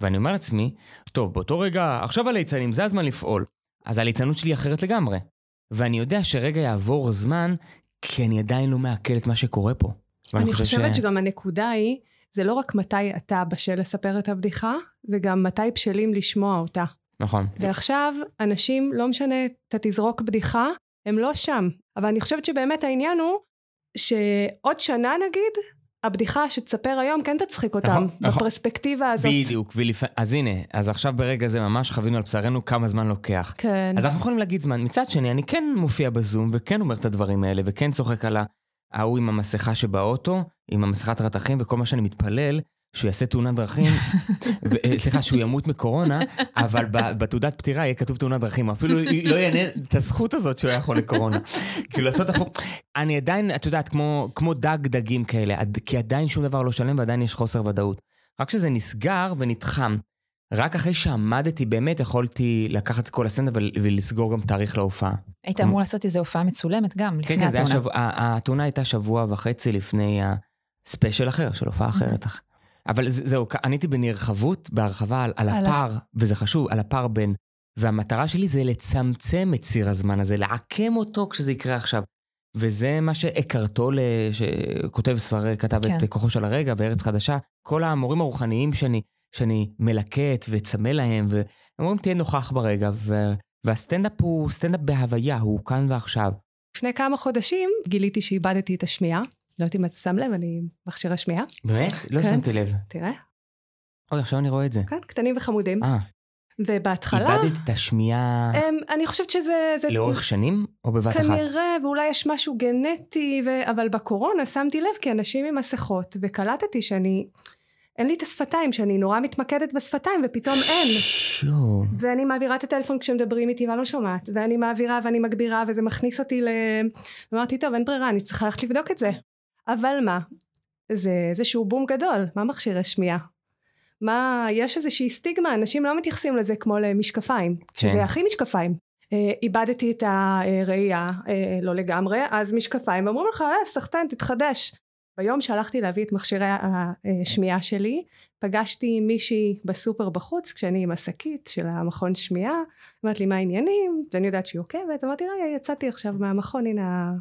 ואני אומר לעצמי, טוב, באותו רגע, עכשיו הליצנים, זה הזמן לפעול. אז הליצנות שלי אחרת לגמרי. ואני יודע שרגע יעבור זמן, כי אני עדיין לא מעכל את מה שקורה פה. אני חושבת ש... שגם הנקודה היא, זה לא רק מתי אתה בשל לספר את הבדיחה, זה גם מתי בשלים לשמוע אותה. נכון. ועכשיו, אנשים, לא משנה, אתה תזרוק בדיחה, הם לא שם. אבל אני חושבת שבאמת העניין הוא, שעוד שנה נגיד, הבדיחה שתספר היום כן תצחיק אותם, נכון, נכון. בפרספקטיבה נכון. הזאת. בדיוק, ולפ... אז הנה, אז עכשיו ברגע זה ממש חווינו על בשרנו כמה זמן לוקח. כן. אז אנחנו יכולים להגיד זמן. מצד שני, אני כן מופיע בזום וכן אומר את הדברים האלה, וכן צוחק על ההוא עם המסכה שבאוטו, עם המסכת רתכים, וכל מה שאני מתפלל, שהוא יעשה תאונת דרכים. אה, סליחה, שהוא ימות מקורונה, אבל בתעודת פטירה יהיה כתוב תאונת דרכים, אפילו לא יענה את הזכות הזאת שהוא היה חולה קורונה. כאילו לעשות הפוך. אני עדיין, את יודעת, כמו, כמו דג דגים כאלה, כי עדיין שום דבר לא שלם ועדיין יש חוסר ודאות. רק כשזה נסגר ונתחם, רק אחרי שעמדתי באמת יכולתי לקחת את כל הסצנה ולסגור גם תאריך להופעה. היית אמור לעשות איזו הופעה מצולמת גם, לפני התאונה. כן, כן, התאונה הייתה שבוע וחצי לפני הספיישל אחר, של הופעה אחרת. אבל זהו, עניתי בנרחבות, בהרחבה על, על הפער, וזה חשוב, על הפער בין... והמטרה שלי זה לצמצם את ציר הזמן הזה, לעקם אותו כשזה יקרה עכשיו. וזה מה שאקרטול, שכותב ספר, כתב כן. את כוחו של הרגע בארץ חדשה, כל המורים הרוחניים שאני, שאני מלקט וצמא להם, והם אומרים תהיה נוכח ברגע, ו, והסטנדאפ הוא סטנדאפ בהוויה, הוא כאן ועכשיו. לפני כמה חודשים גיליתי שאיבדתי את השמיעה. לא יודעת אם אתה שם לב, אני מכשירה שמיעה. באמת? לא כן. שמתי לב. תראה. אוי, עכשיו אני רואה את זה. כן, קטנים וחמודים. אה. ובהתחלה... איבדת את השמיעה... הם, אני חושבת שזה... זה... לאורך שנים או בבת כנראה, אחת? כנראה, ואולי יש משהו גנטי, ו... אבל בקורונה שמתי לב כי אנשים עם מסכות, וקלטתי שאני... אין לי את השפתיים, שאני נורא מתמקדת בשפתיים, ופתאום אין. שו. ואני מעבירה את הטלפון כשמדברים איתי ואני לא שומעת, ואני מעבירה ואני מגבירה, וזה מכניס אותי ל... אמרתי, טוב, אין ברירה, אני צריכה ללכת לבדוק את זה. אבל מה? זה איזשהו בום גדול, מה מכשירי שמיעה? מה, יש איזושהי סטיגמה, אנשים לא מתייחסים לזה כמו למשקפיים, כן. שזה הכי משקפיים. אה, איבדתי את הראייה, אה, לא לגמרי, אז משקפיים, אמרו לך, אה, סחטן, תתחדש. ביום שהלכתי להביא את מכשירי השמיעה שלי, פגשתי מישהי בסופר בחוץ, כשאני עם השקית של המכון שמיעה, אמרת לי, מה העניינים? ואני יודעת שהיא עוקבת, אמרתי לה, יצאתי עכשיו מהמכון, הנה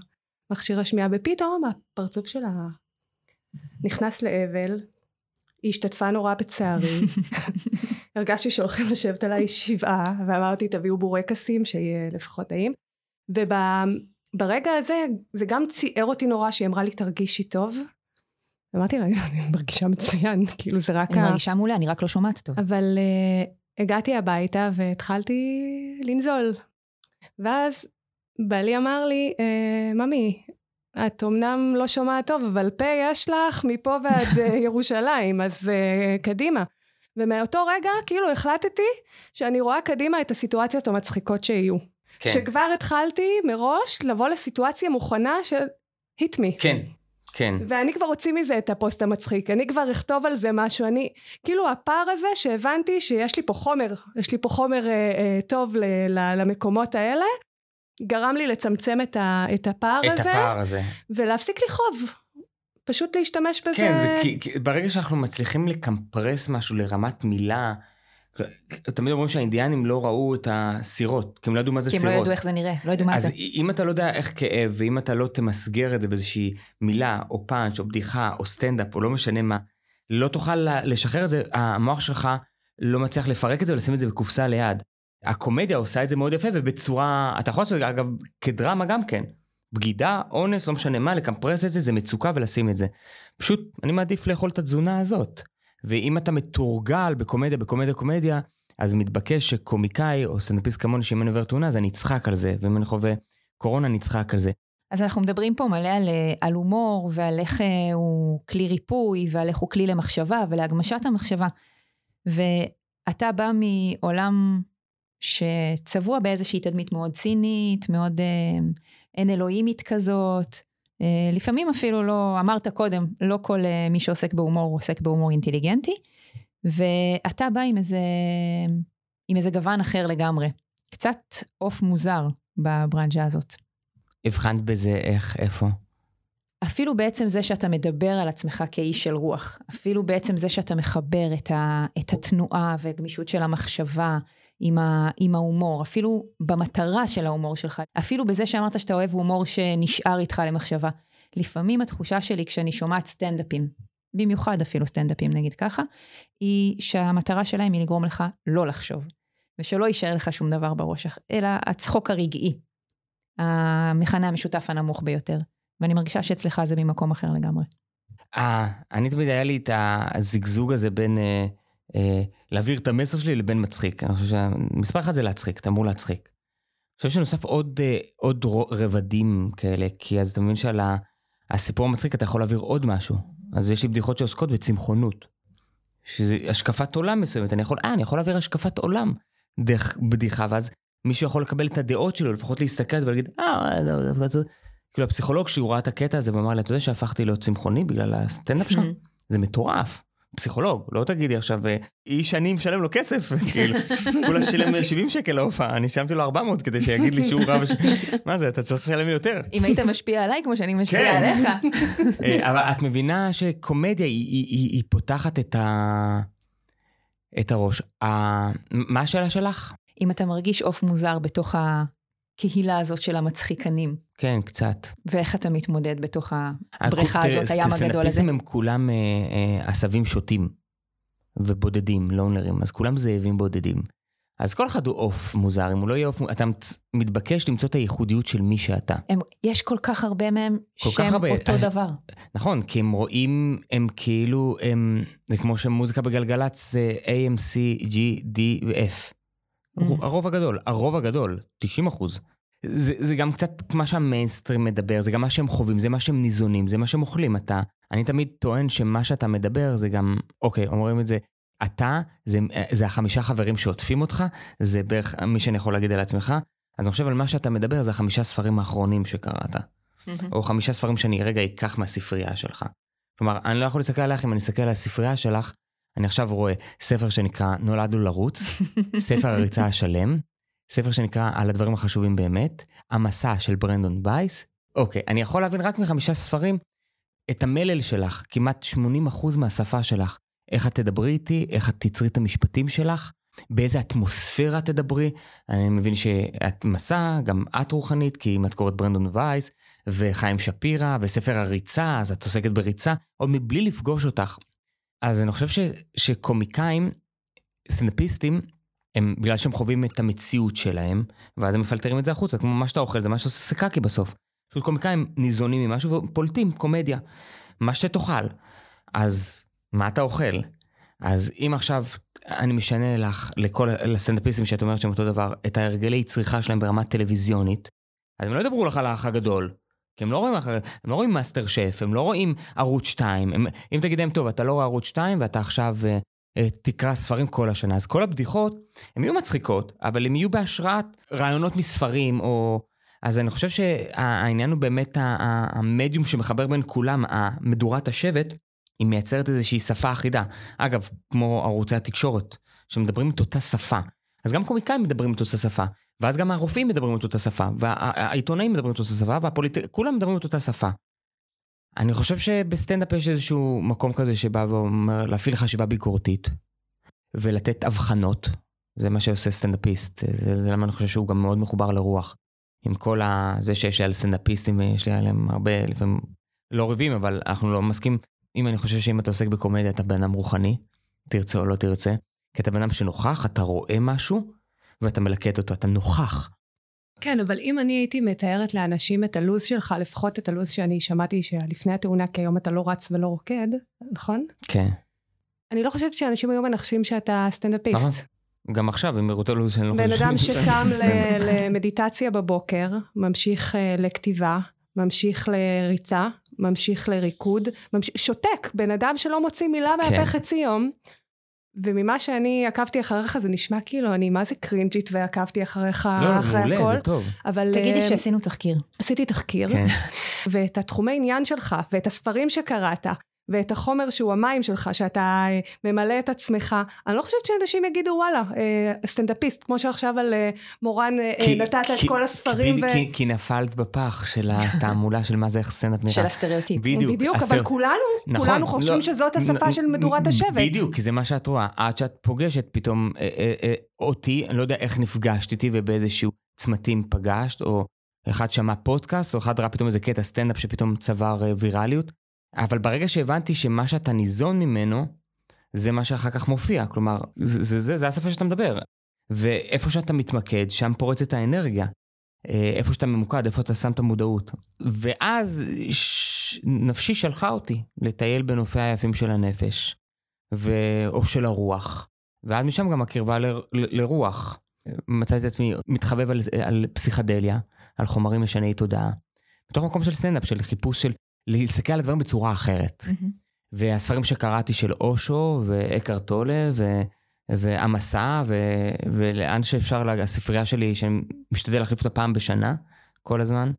מכשיר השמיעה, ופתאום הפרצוף שלה נכנס לאבל, היא השתתפה נורא בצערי, [LAUGHS] הרגשתי שהולכים לשבת עליי שבעה, ואמרתי תביאו בורקסים שיהיה לפחות טעים, וברגע הזה זה גם ציער אותי נורא שהיא אמרה לי תרגישי טוב, אמרתי לה, אני מרגישה מצוין, [LAUGHS] כאילו זה רק אני מרגישה מעולה, אני רק לא שומעת טוב. אבל uh, הגעתי הביתה והתחלתי לנזול. ואז בעלי אמר לי, uh, ממי, את אמנם לא שומעת טוב, אבל פה יש לך מפה ועד uh, [LAUGHS] ירושלים, אז uh, קדימה. ומאותו רגע כאילו החלטתי שאני רואה קדימה את הסיטואציות המצחיקות שיהיו. כן. שכבר התחלתי מראש לבוא לסיטואציה מוכנה של hit me. כן, כן. ואני כבר אוציא מזה את הפוסט המצחיק, אני כבר אכתוב על זה משהו, אני, כאילו הפער הזה שהבנתי שיש לי פה חומר, יש לי פה חומר אה, אה, טוב ל, ל, למקומות האלה, גרם לי לצמצם את, ה, את הפער את הזה. את הפער הזה. ולהפסיק לכאוב. פשוט להשתמש בזה. כן, זה כי, כי ברגע שאנחנו מצליחים לקמפרס משהו לרמת מילה, תמיד אומרים שהאינדיאנים לא ראו את הסירות, כי הם לא ידעו מה זה סירות. כי הם לא ידעו איך זה נראה, לא ידעו מה אז זה. אז אם אתה לא יודע איך כאב, ואם אתה לא תמסגר את זה באיזושהי מילה, או פאנץ', או בדיחה, או סטנדאפ, או לא משנה מה, לא תוכל לשחרר את זה, המוח שלך לא מצליח לפרק את זה ולשים את זה בקופסה ליד. הקומדיה עושה את זה מאוד יפה, ובצורה, אתה יכול לעשות את זה אגב כדרמה גם כן. בגידה, אונס, לא משנה מה, ל compress את זה, זה מצוקה ולשים את זה. פשוט, אני מעדיף לאכול את התזונה הזאת. ואם אתה מתורגל בקומדיה, בקומדיה, קומדיה, אז מתבקש שקומיקאי או סטנדאפיסט כמוני, שאם אני עובר תאונה, אז אני אצחק על זה, ואם אני חווה קורונה, אני אצחק על זה. אז אנחנו מדברים פה מלא על, אה, על הומור, ועל איך אה, הוא כלי ריפוי, ועל איך הוא כלי למחשבה ולהגמשת המחשבה. ואתה בא מעולם שצבוע באיזושהי תדמית מאוד צינית, מאוד אה, אין אלוהימית כזאת, אה, לפעמים אפילו לא, אמרת קודם, לא כל אה, מי שעוסק בהומור עוסק בהומור אינטליגנטי, ואתה בא עם איזה, עם איזה גוון אחר לגמרי. קצת עוף מוזר בברנז'ה הזאת. הבחנת בזה איך, איפה? אפילו בעצם זה שאתה מדבר על עצמך כאיש של רוח, אפילו בעצם זה שאתה מחבר את, ה, את התנועה והגמישות של המחשבה עם, ה, עם ההומור, אפילו במטרה של ההומור שלך, אפילו בזה שאמרת שאתה אוהב הומור שנשאר איתך למחשבה. לפעמים התחושה שלי כשאני שומעת סטנדאפים, במיוחד אפילו סטנדאפים נגיד ככה, היא שהמטרה שלהם היא לגרום לך לא לחשוב, ושלא יישאר לך שום דבר בראש, אלא הצחוק הרגעי, המכנה המשותף הנמוך ביותר. ואני מרגישה שאצלך זה ממקום אחר לגמרי. אה, אני תמיד היה לי את הזיגזוג הזה בין אה, להעביר את המסר שלי לבין מצחיק. אני חושב שמספר אחד זה להצחיק, אתה אמור להצחיק. אני חושב שנוסף עוד, אה, עוד רבדים כאלה, כי אז אתה מבין שעל הסיפור המצחיק אתה יכול להעביר עוד משהו. אז יש לי בדיחות שעוסקות בצמחונות. שזה השקפת עולם מסוימת, אני יכול, אה, אני יכול להעביר השקפת עולם דרך בדיחה, ואז מישהו יכול לקבל את הדעות שלו, לפחות להסתכל על זה ולהגיד, אה, כאילו הפסיכולוג שהוא ראה את הקטע הזה ואמר לי, אתה יודע שהפכתי להיות צמחוני בגלל הסטנדאפ שם? זה מטורף. פסיכולוג, לא תגידי עכשיו, איש אני משלם לו כסף, כאילו, [LAUGHS] כולה שילם 70 שקל להופעה, אני שילמתי לו 400 כדי שיגיד לי שהוא רב, [LAUGHS] מה זה, אתה צריך לשלם לי יותר. אם היית משפיע עליי כמו שאני משפיע כן. עליך. [LAUGHS] אה, אבל את מבינה שקומדיה היא פותחת את הראש. מה השאלה שלך? אם אתה מרגיש עוף מוזר בתוך הקהילה הזאת של המצחיקנים. כן, קצת. ואיך אתה מתמודד בתוך הבריכה הזאת, הים הגדול הזה? סטנדאפיסטים הם כולם אה, אה, עשבים שוטים ובודדים, לונרים, אז כולם זאבים בודדים. אז כל אחד הוא עוף מוזר, אם הוא לא יהיה עוף מוזר, אתה מתבקש למצוא את הייחודיות של מי שאתה. הם, יש כל כך הרבה מהם שהם הרבה, אותו אני, [LAUGHS] דבר. נכון, כי הם רואים, הם כאילו, הם, זה כמו שמוזיקה בגלגלצ זה AMC, G, D ו-F. Mm. הרוב הגדול, הרוב הגדול, 90 אחוז. זה, זה גם קצת מה שהמיינסטרים מדבר, זה גם מה שהם חווים, זה מה שהם ניזונים, זה מה שהם אוכלים. אתה, אני תמיד טוען שמה שאתה מדבר זה גם, אוקיי, אומרים את זה, אתה, זה, זה החמישה חברים שעוטפים אותך, זה בערך מי שאני יכול להגיד על עצמך. אז אני חושב על מה שאתה מדבר, זה החמישה ספרים האחרונים שקראת. או חמישה ספרים שאני רגע אקח מהספרייה שלך. כלומר, אני לא יכול להסתכל עליך אם אני אסתכל על הספרייה שלך, אני עכשיו רואה ספר שנקרא נולדנו לרוץ, [LAUGHS] ספר הריצה השלם, ספר שנקרא על הדברים החשובים באמת, המסע של ברנדון בייס. אוקיי, אני יכול להבין רק מחמישה ספרים את המלל שלך, כמעט 80% מהשפה שלך. איך את תדברי איתי, איך את תצרי את המשפטים שלך, באיזה אטמוספירה תדברי. אני מבין שאת מסע, גם את רוחנית, כי אם את קוראת ברנדון וייס, וחיים שפירא, וספר הריצה, אז את עוסקת בריצה, עוד מבלי לפגוש אותך. אז אני חושב ש, שקומיקאים, סטנדאפיסטים, הם, בגלל שהם חווים את המציאות שלהם, ואז הם מפלטרים את זה החוצה, כמו מה שאתה אוכל, זה מה שעושה סקקי בסוף. פשוט קומיקאים ניזונים ממשהו ופולטים קומדיה. מה שתאכל. אז מה אתה אוכל? אז אם עכשיו אני משנה לך, לכל הסטנדאפיסטים שאת אומרת שהם אותו דבר, את ההרגלי צריכה שלהם ברמה טלוויזיונית, אז הם לא ידברו לך על האח הגדול. כי הם לא רואים אחרת, הם לא רואים מאסטר שף, הם לא רואים ערוץ 2. הם, אם תגיד להם, טוב, אתה לא רואה ערוץ 2 ואתה עכשיו uh, uh, תקרא ספרים כל השנה, אז כל הבדיחות, הן יהיו מצחיקות, אבל הן יהיו בהשראת רעיונות מספרים, או... אז אני חושב שהעניין הוא באמת המדיום שמחבר בין כולם, מדורת השבט, היא מייצרת איזושהי שפה אחידה. אגב, כמו ערוצי התקשורת, שמדברים את אותה שפה. אז גם קומיקאים מדברים את אותה שפה, ואז גם הרופאים מדברים את אותה שפה, והעיתונאים מדברים את אותה שפה, והפוליטיקאים, כולם מדברים את אותה שפה. אני חושב שבסטנדאפ יש איזשהו מקום כזה שבא ואומר להפעיל חשיבה ביקורתית, ולתת אבחנות. זה מה שעושה סטנדאפיסט, זה, זה למה אני חושב שהוא גם מאוד מחובר לרוח. עם כל ה... זה שיש לי על סטנדאפיסטים ויש לי עליהם הרבה, לפעמים לא ריבים, אבל אנחנו לא מסכים. אם אני חושב שאם אתה עוסק בקומדיה אתה בן אדם רוחני, תרצה או לא תרצה, כי אתה בן אדם שנוכח, אתה רואה משהו, ואתה מלקט אותו, אתה נוכח. כן, אבל אם אני הייתי מתארת לאנשים את הלו"ז שלך, לפחות את הלו"ז שאני שמעתי שלפני התאונה, כי היום אתה לא רץ ולא רוקד, נכון? כן. אני לא חושבת שאנשים היו מנחשים שאתה סטנדאפיסט. נכון. גם עכשיו, אם יראו את הלו"ז, אני לא חושב בן אדם שקם למדיטציה בבוקר, ממשיך אה, לכתיבה, ממשיך לריצה, ממשיך לריקוד, ממש... שותק, בן אדם שלא מוציא מילה מהפה כן. חצי יום. וממה שאני עקבתי אחריך זה נשמע כאילו אני מה זה קרינג'ית ועקבתי אחריך לא, אחרי מעולה, הכל. זה טוב. אבל... תגידי uh, שעשינו תחקיר. עשיתי תחקיר. כן. ואת התחומי עניין שלך ואת הספרים שקראת ואת החומר שהוא המים שלך, שאתה אה, ממלא את עצמך. אני לא חושבת שאנשים יגידו וואלה, אה, סטנדאפיסט, כמו שעכשיו על אה, מורן כי, נתת כי, את כל הספרים. כי, ו... כי, כי נפלת בפח של התעמולה של מה זה איך סטנדאפ נראה. של הסטריאוטיפ. בדיוק. בדיוק, הסטר... אבל כולנו, נכון, כולנו חושבים לא, שזאת השפה נ, של מדורת השבט. בדיוק, כי זה מה שאת רואה. עד שאת פוגשת פתאום אה, אה, אה, אותי, אני לא יודע איך נפגשת איתי ובאיזשהו צמתים פגשת, או אחד שמע פודקאסט, או אחד ראה פתאום איזה קטע סטנדאפ שפתאום צבר ויראליות. אבל ברגע שהבנתי שמה שאתה ניזון ממנו, זה מה שאחר כך מופיע. כלומר, זה, זה, זה, זה השפה שאתה מדבר. ואיפה שאתה מתמקד, שם פורצת האנרגיה. אה, איפה שאתה ממוקד, איפה אתה שם את המודעות. ואז ש... נפשי שלחה אותי לטייל בנופי היפים של הנפש, ו... או של הרוח. ואז משם גם הקרבה ל... ל... לרוח. מצאתי את עצמי מתחבב על, על פסיכדליה, על חומרים משני תודעה. בתוך מקום של סטנדאפ, של חיפוש של להסתכל על הדברים בצורה אחרת. Mm-hmm. והספרים שקראתי של אושו ואקר טולה ו... והמסע ו... ולאן שאפשר, לה... הספרייה שלי, שאני משתדל להחליף אותה פעם בשנה, כל הזמן,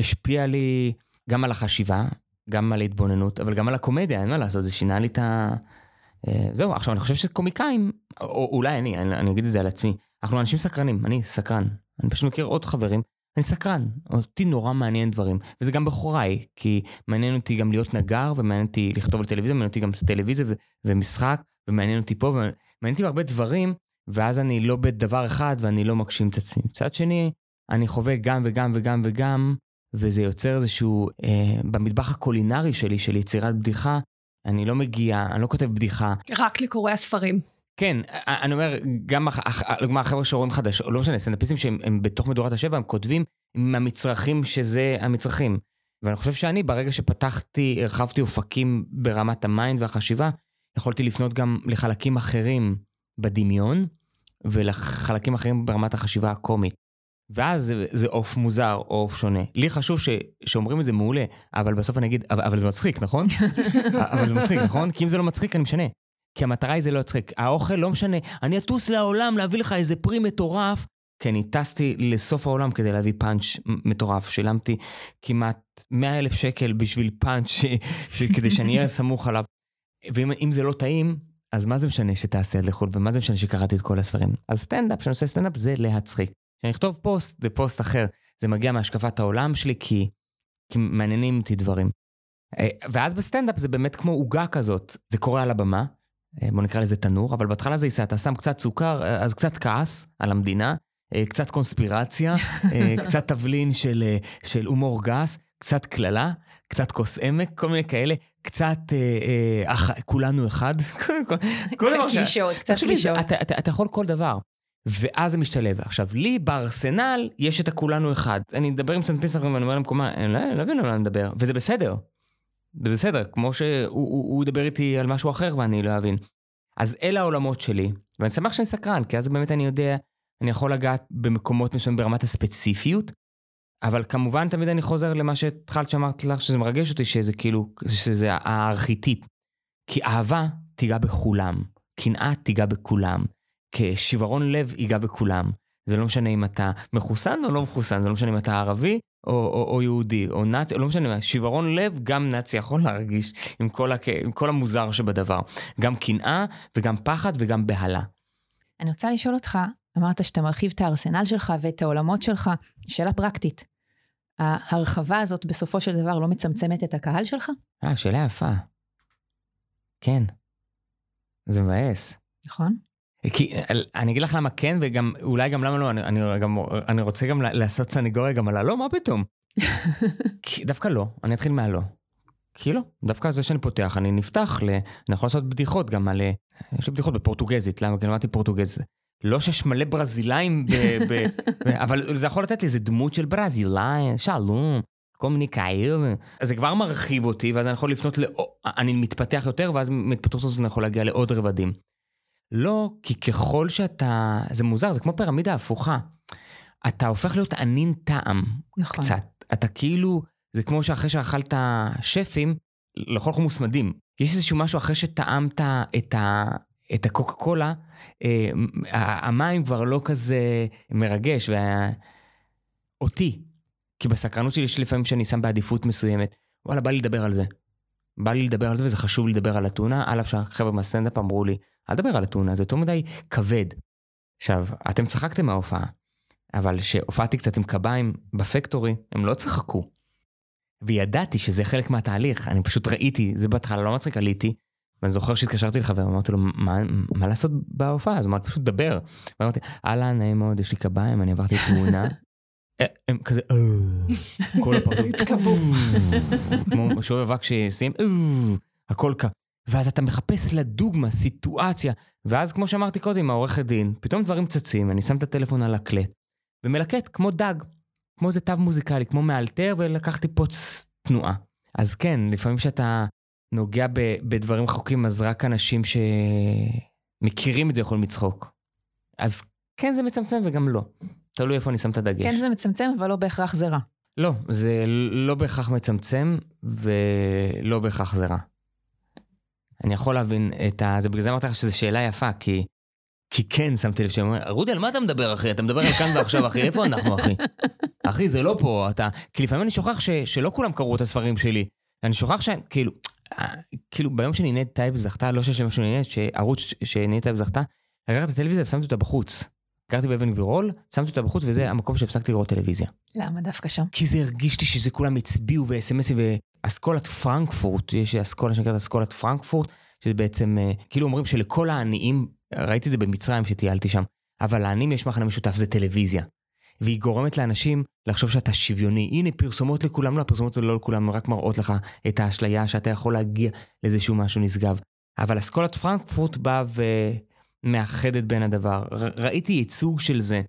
השפיע לי גם על החשיבה, גם על ההתבוננות, אבל גם על הקומדיה, אין מה לעשות, זה שינה לי את ה... אה, זהו, עכשיו אני חושב שקומיקאים, או אולי אני, אני, אני אגיד את זה על עצמי, אנחנו אנשים סקרנים, אני סקרן. אני פשוט מכיר עוד חברים אני סקרן, אותי נורא מעניין דברים, וזה גם בכוריי, כי מעניין אותי גם להיות נגר, ומעניין אותי לכתוב על טלוויזיה, מעניין אותי גם טלוויזיה ו- ומשחק, ומעניין אותי פה, ומעניין אותי בהרבה דברים, ואז אני לא בדבר אחד ואני לא מגשים את עצמי. מצד שני, אני חווה גם וגם וגם וגם, וזה יוצר איזשהו, אה, במטבח הקולינרי שלי, של יצירת בדיחה, אני לא מגיע, אני לא כותב בדיחה. רק לקוראי הספרים. כן, אני אומר, גם לדוגמה החבר'ה שרואים חדש, לא משנה, סטנדאפיסטים שהם בתוך מדורת השבט, הם כותבים עם המצרכים שזה המצרכים. ואני חושב שאני, ברגע שפתחתי, הרחבתי אופקים ברמת ה mind והחשיבה, יכולתי לפנות גם לחלקים אחרים בדמיון, ולחלקים אחרים ברמת החשיבה הקומית. ואז זה, זה עוף מוזר או עוף שונה. לי חשוב ש, שאומרים את זה מעולה, אבל בסוף אני אגיד, אבל, אבל זה מצחיק, נכון? [LAUGHS] אבל זה מצחיק, נכון? כי אם זה לא מצחיק, אני משנה. כי המטרה היא זה לא יצחיק. האוכל לא משנה, אני אטוס לעולם להביא לך איזה פרי מטורף. כי אני טסתי לסוף העולם כדי להביא פאנץ' מטורף. שילמתי כמעט 100 אלף שקל בשביל פאנץ'. כדי שאני אהיה סמוך עליו. ואם זה לא טעים, אז מה זה משנה שטסתי עד לחו"ל, ומה זה משנה שקראתי את כל הספרים? אז סטנדאפ, כשאני עושה סטנדאפ זה להצחיק. כשאני אכתוב פוסט, זה פוסט אחר. זה מגיע מהשקפת העולם שלי, כי, כי מעניינים אותי דברים. אה, ואז בסטנדאפ זה באמת כמו עוגה כזאת. זה קורה על הבמה, בוא נקרא לזה תנור, אבל בהתחלה זה עיסה, אתה שם קצת סוכר, אה, אז קצת כעס על המדינה, אה, קצת קונספירציה, קצת תבלין של, של הומור גס, קצת קללה, קצת כוס אמק, כל מיני כאלה, קצת אה, אה, אח, כולנו אחד. קצת קלישאות, קצת קלישאות. אתה, אתה, אתה יכול כל דבר. ואז זה משתלב. עכשיו, לי בארסנל יש את הכולנו אחד. אני מדבר עם סנט ואני אומר למקומה, אני לא מבין על מה אני מדבר, וזה בסדר. זה בסדר, כמו שהוא ידבר איתי על משהו אחר ואני לא אבין. אז אלה העולמות שלי, ואני שמח שאני סקרן, כי אז באמת אני יודע, אני יכול לגעת במקומות מסוימים ברמת הספציפיות, אבל כמובן תמיד אני חוזר למה שהתחלת שאמרת לך, שזה מרגש אותי, שזה כאילו, שזה הארכיטיפ. כי אהבה תיגע בכולם, קנאה תיגע בכולם, כשברון לב ייגע בכולם. זה לא משנה אם אתה מחוסן או לא מחוסן, זה לא משנה אם אתה ערבי או, או, או יהודי, או נאצי, לא משנה מה, שברון לב, גם נאצי יכול להרגיש עם כל, הכ... עם כל המוזר שבדבר. גם קנאה וגם פחד וגם בהלה. אני רוצה לשאול אותך, אמרת שאתה מרחיב את הארסנל שלך ואת העולמות שלך, שאלה פרקטית. ההרחבה הזאת בסופו של דבר לא מצמצמת את הקהל שלך? אה, שאלה יפה. כן. זה מבאס. נכון. כי אני אגיד לך למה כן, וגם, אולי גם למה לא, אני, אני, גם, אני רוצה גם לעשות סנגוריה גם על הלא, מה פתאום? [LAUGHS] כי דווקא לא, אני אתחיל מהלא. כי לא, דווקא זה שאני פותח, אני נפתח ל... אני יכול לעשות בדיחות גם על... יש לי בדיחות בפורטוגזית, למה? כי למדתי פורטוגזית. לא שיש מלא ברזילאים, ב, ב, [LAUGHS] ב, אבל זה יכול לתת לי איזה דמות של ברזילאי, שלום, כל מיני כאלה. אז זה כבר מרחיב אותי, ואז אני יכול לפנות ל... אני מתפתח יותר, ואז מתפתחות הזאת אני יכול להגיע לעוד רבדים. לא, כי ככל שאתה... זה מוזר, זה כמו פירמידה הפוכה. אתה הופך להיות ענין טעם. נכון. קצת. אתה כאילו... זה כמו שאחרי שאכלת שפים, לאכול חומוס מדהים. יש איזשהו משהו אחרי שטעמת את, ה, את הקוקה קולה, אה, המים כבר לא כזה מרגש, וה... אותי. כי בסקרנות שלי יש לפעמים שאני שם בעדיפות מסוימת, וואלה, בא לי לדבר על זה. בא לי לדבר על זה וזה חשוב לדבר על אתונה, על אף שהחבר'ה מהסטנדאפ אמרו לי, אל תדבר על אתונה, זה יותר מדי כבד. עכשיו, אתם צחקתם מההופעה, אבל כשהופעתי קצת עם קביים בפקטורי, הם לא צחקו. וידעתי שזה חלק מהתהליך, אני פשוט ראיתי, זה בהתחלה לא מצחיק, עליתי, ואני זוכר שהתקשרתי לחבר, אמרתי לו, מה, מה לעשות בהופעה? אז אמרתי, פשוט דבר. ואמרתי, אהלן, נעים מאוד, יש לי קביים, אני עברתי תאונה. [LAUGHS] אה, הם כזה, אה, כל [LAUGHS] התקבעו. כמו שוער אבק שישים, אה, הכל כ... ואז אתה מחפש לדוגמה, סיטואציה, ואז כמו שאמרתי קודם, העורכת דין, פתאום דברים צצים, אני שם את הטלפון על הקלט, ומלקט כמו דג, כמו איזה תו מוזיקלי, כמו מאלתר, ולקחתי פה תנועה. אז כן, לפעמים כשאתה נוגע ב, בדברים רחוקים, אז רק אנשים שמכירים את זה יכולים לצחוק. אז כן, זה מצמצם וגם לא. תלוי איפה אני שם את הדגש. כן, זה מצמצם, אבל לא בהכרח זה רע. לא, זה לא בהכרח מצמצם, ולא בהכרח זה רע. אני יכול להבין את ה... זה בגלל זה אמרתי לך שזו שאלה יפה, כי... כי כן, שמתי לב שהם אומרים, רודי, על מה אתה מדבר, אחי? אתה מדבר על כאן ועכשיו, אחי, איפה אנחנו, אחי? [LAUGHS] אחי, זה לא פה, אתה... כי לפעמים אני שוכח ש... שלא כולם קראו את הספרים שלי. אני שוכח ש... כאילו, אה, כאילו, ביום שנינת טייב זכתה, לא שיש לי משהו לנינת, שערוץ שנינת טייב זכתה, לקחתי את הטלוויזיה ושמתי אותה בחוץ. גרתי באבן גבירול, שמתי אותה בחוץ, וזה המקום שהפסקתי לראות טלוויזיה. למה דווקא שם? כי זה הרגיש לי שזה כולם הצביעו וסמסים ואסכולת פרנקפורט, יש אסכולה שנקראת אסכולת פרנקפורט, שזה בעצם, אה, כאילו אומרים שלכל העניים, ראיתי את זה במצרים שטיילתי שם, אבל לעניים יש מחנה משותף, זה טלוויזיה. והיא גורמת לאנשים לחשוב שאתה שוויוני. הנה, פרסומות לכולם, לא, הפרסומות לא לכולם, רק מראות לך את האשליה שאתה יכול להגיע לאיזשהו משהו נשגב. אבל אסכולת פרנקפורט באה ומאחדת בין הדבר. ראיתי ייצוג של זה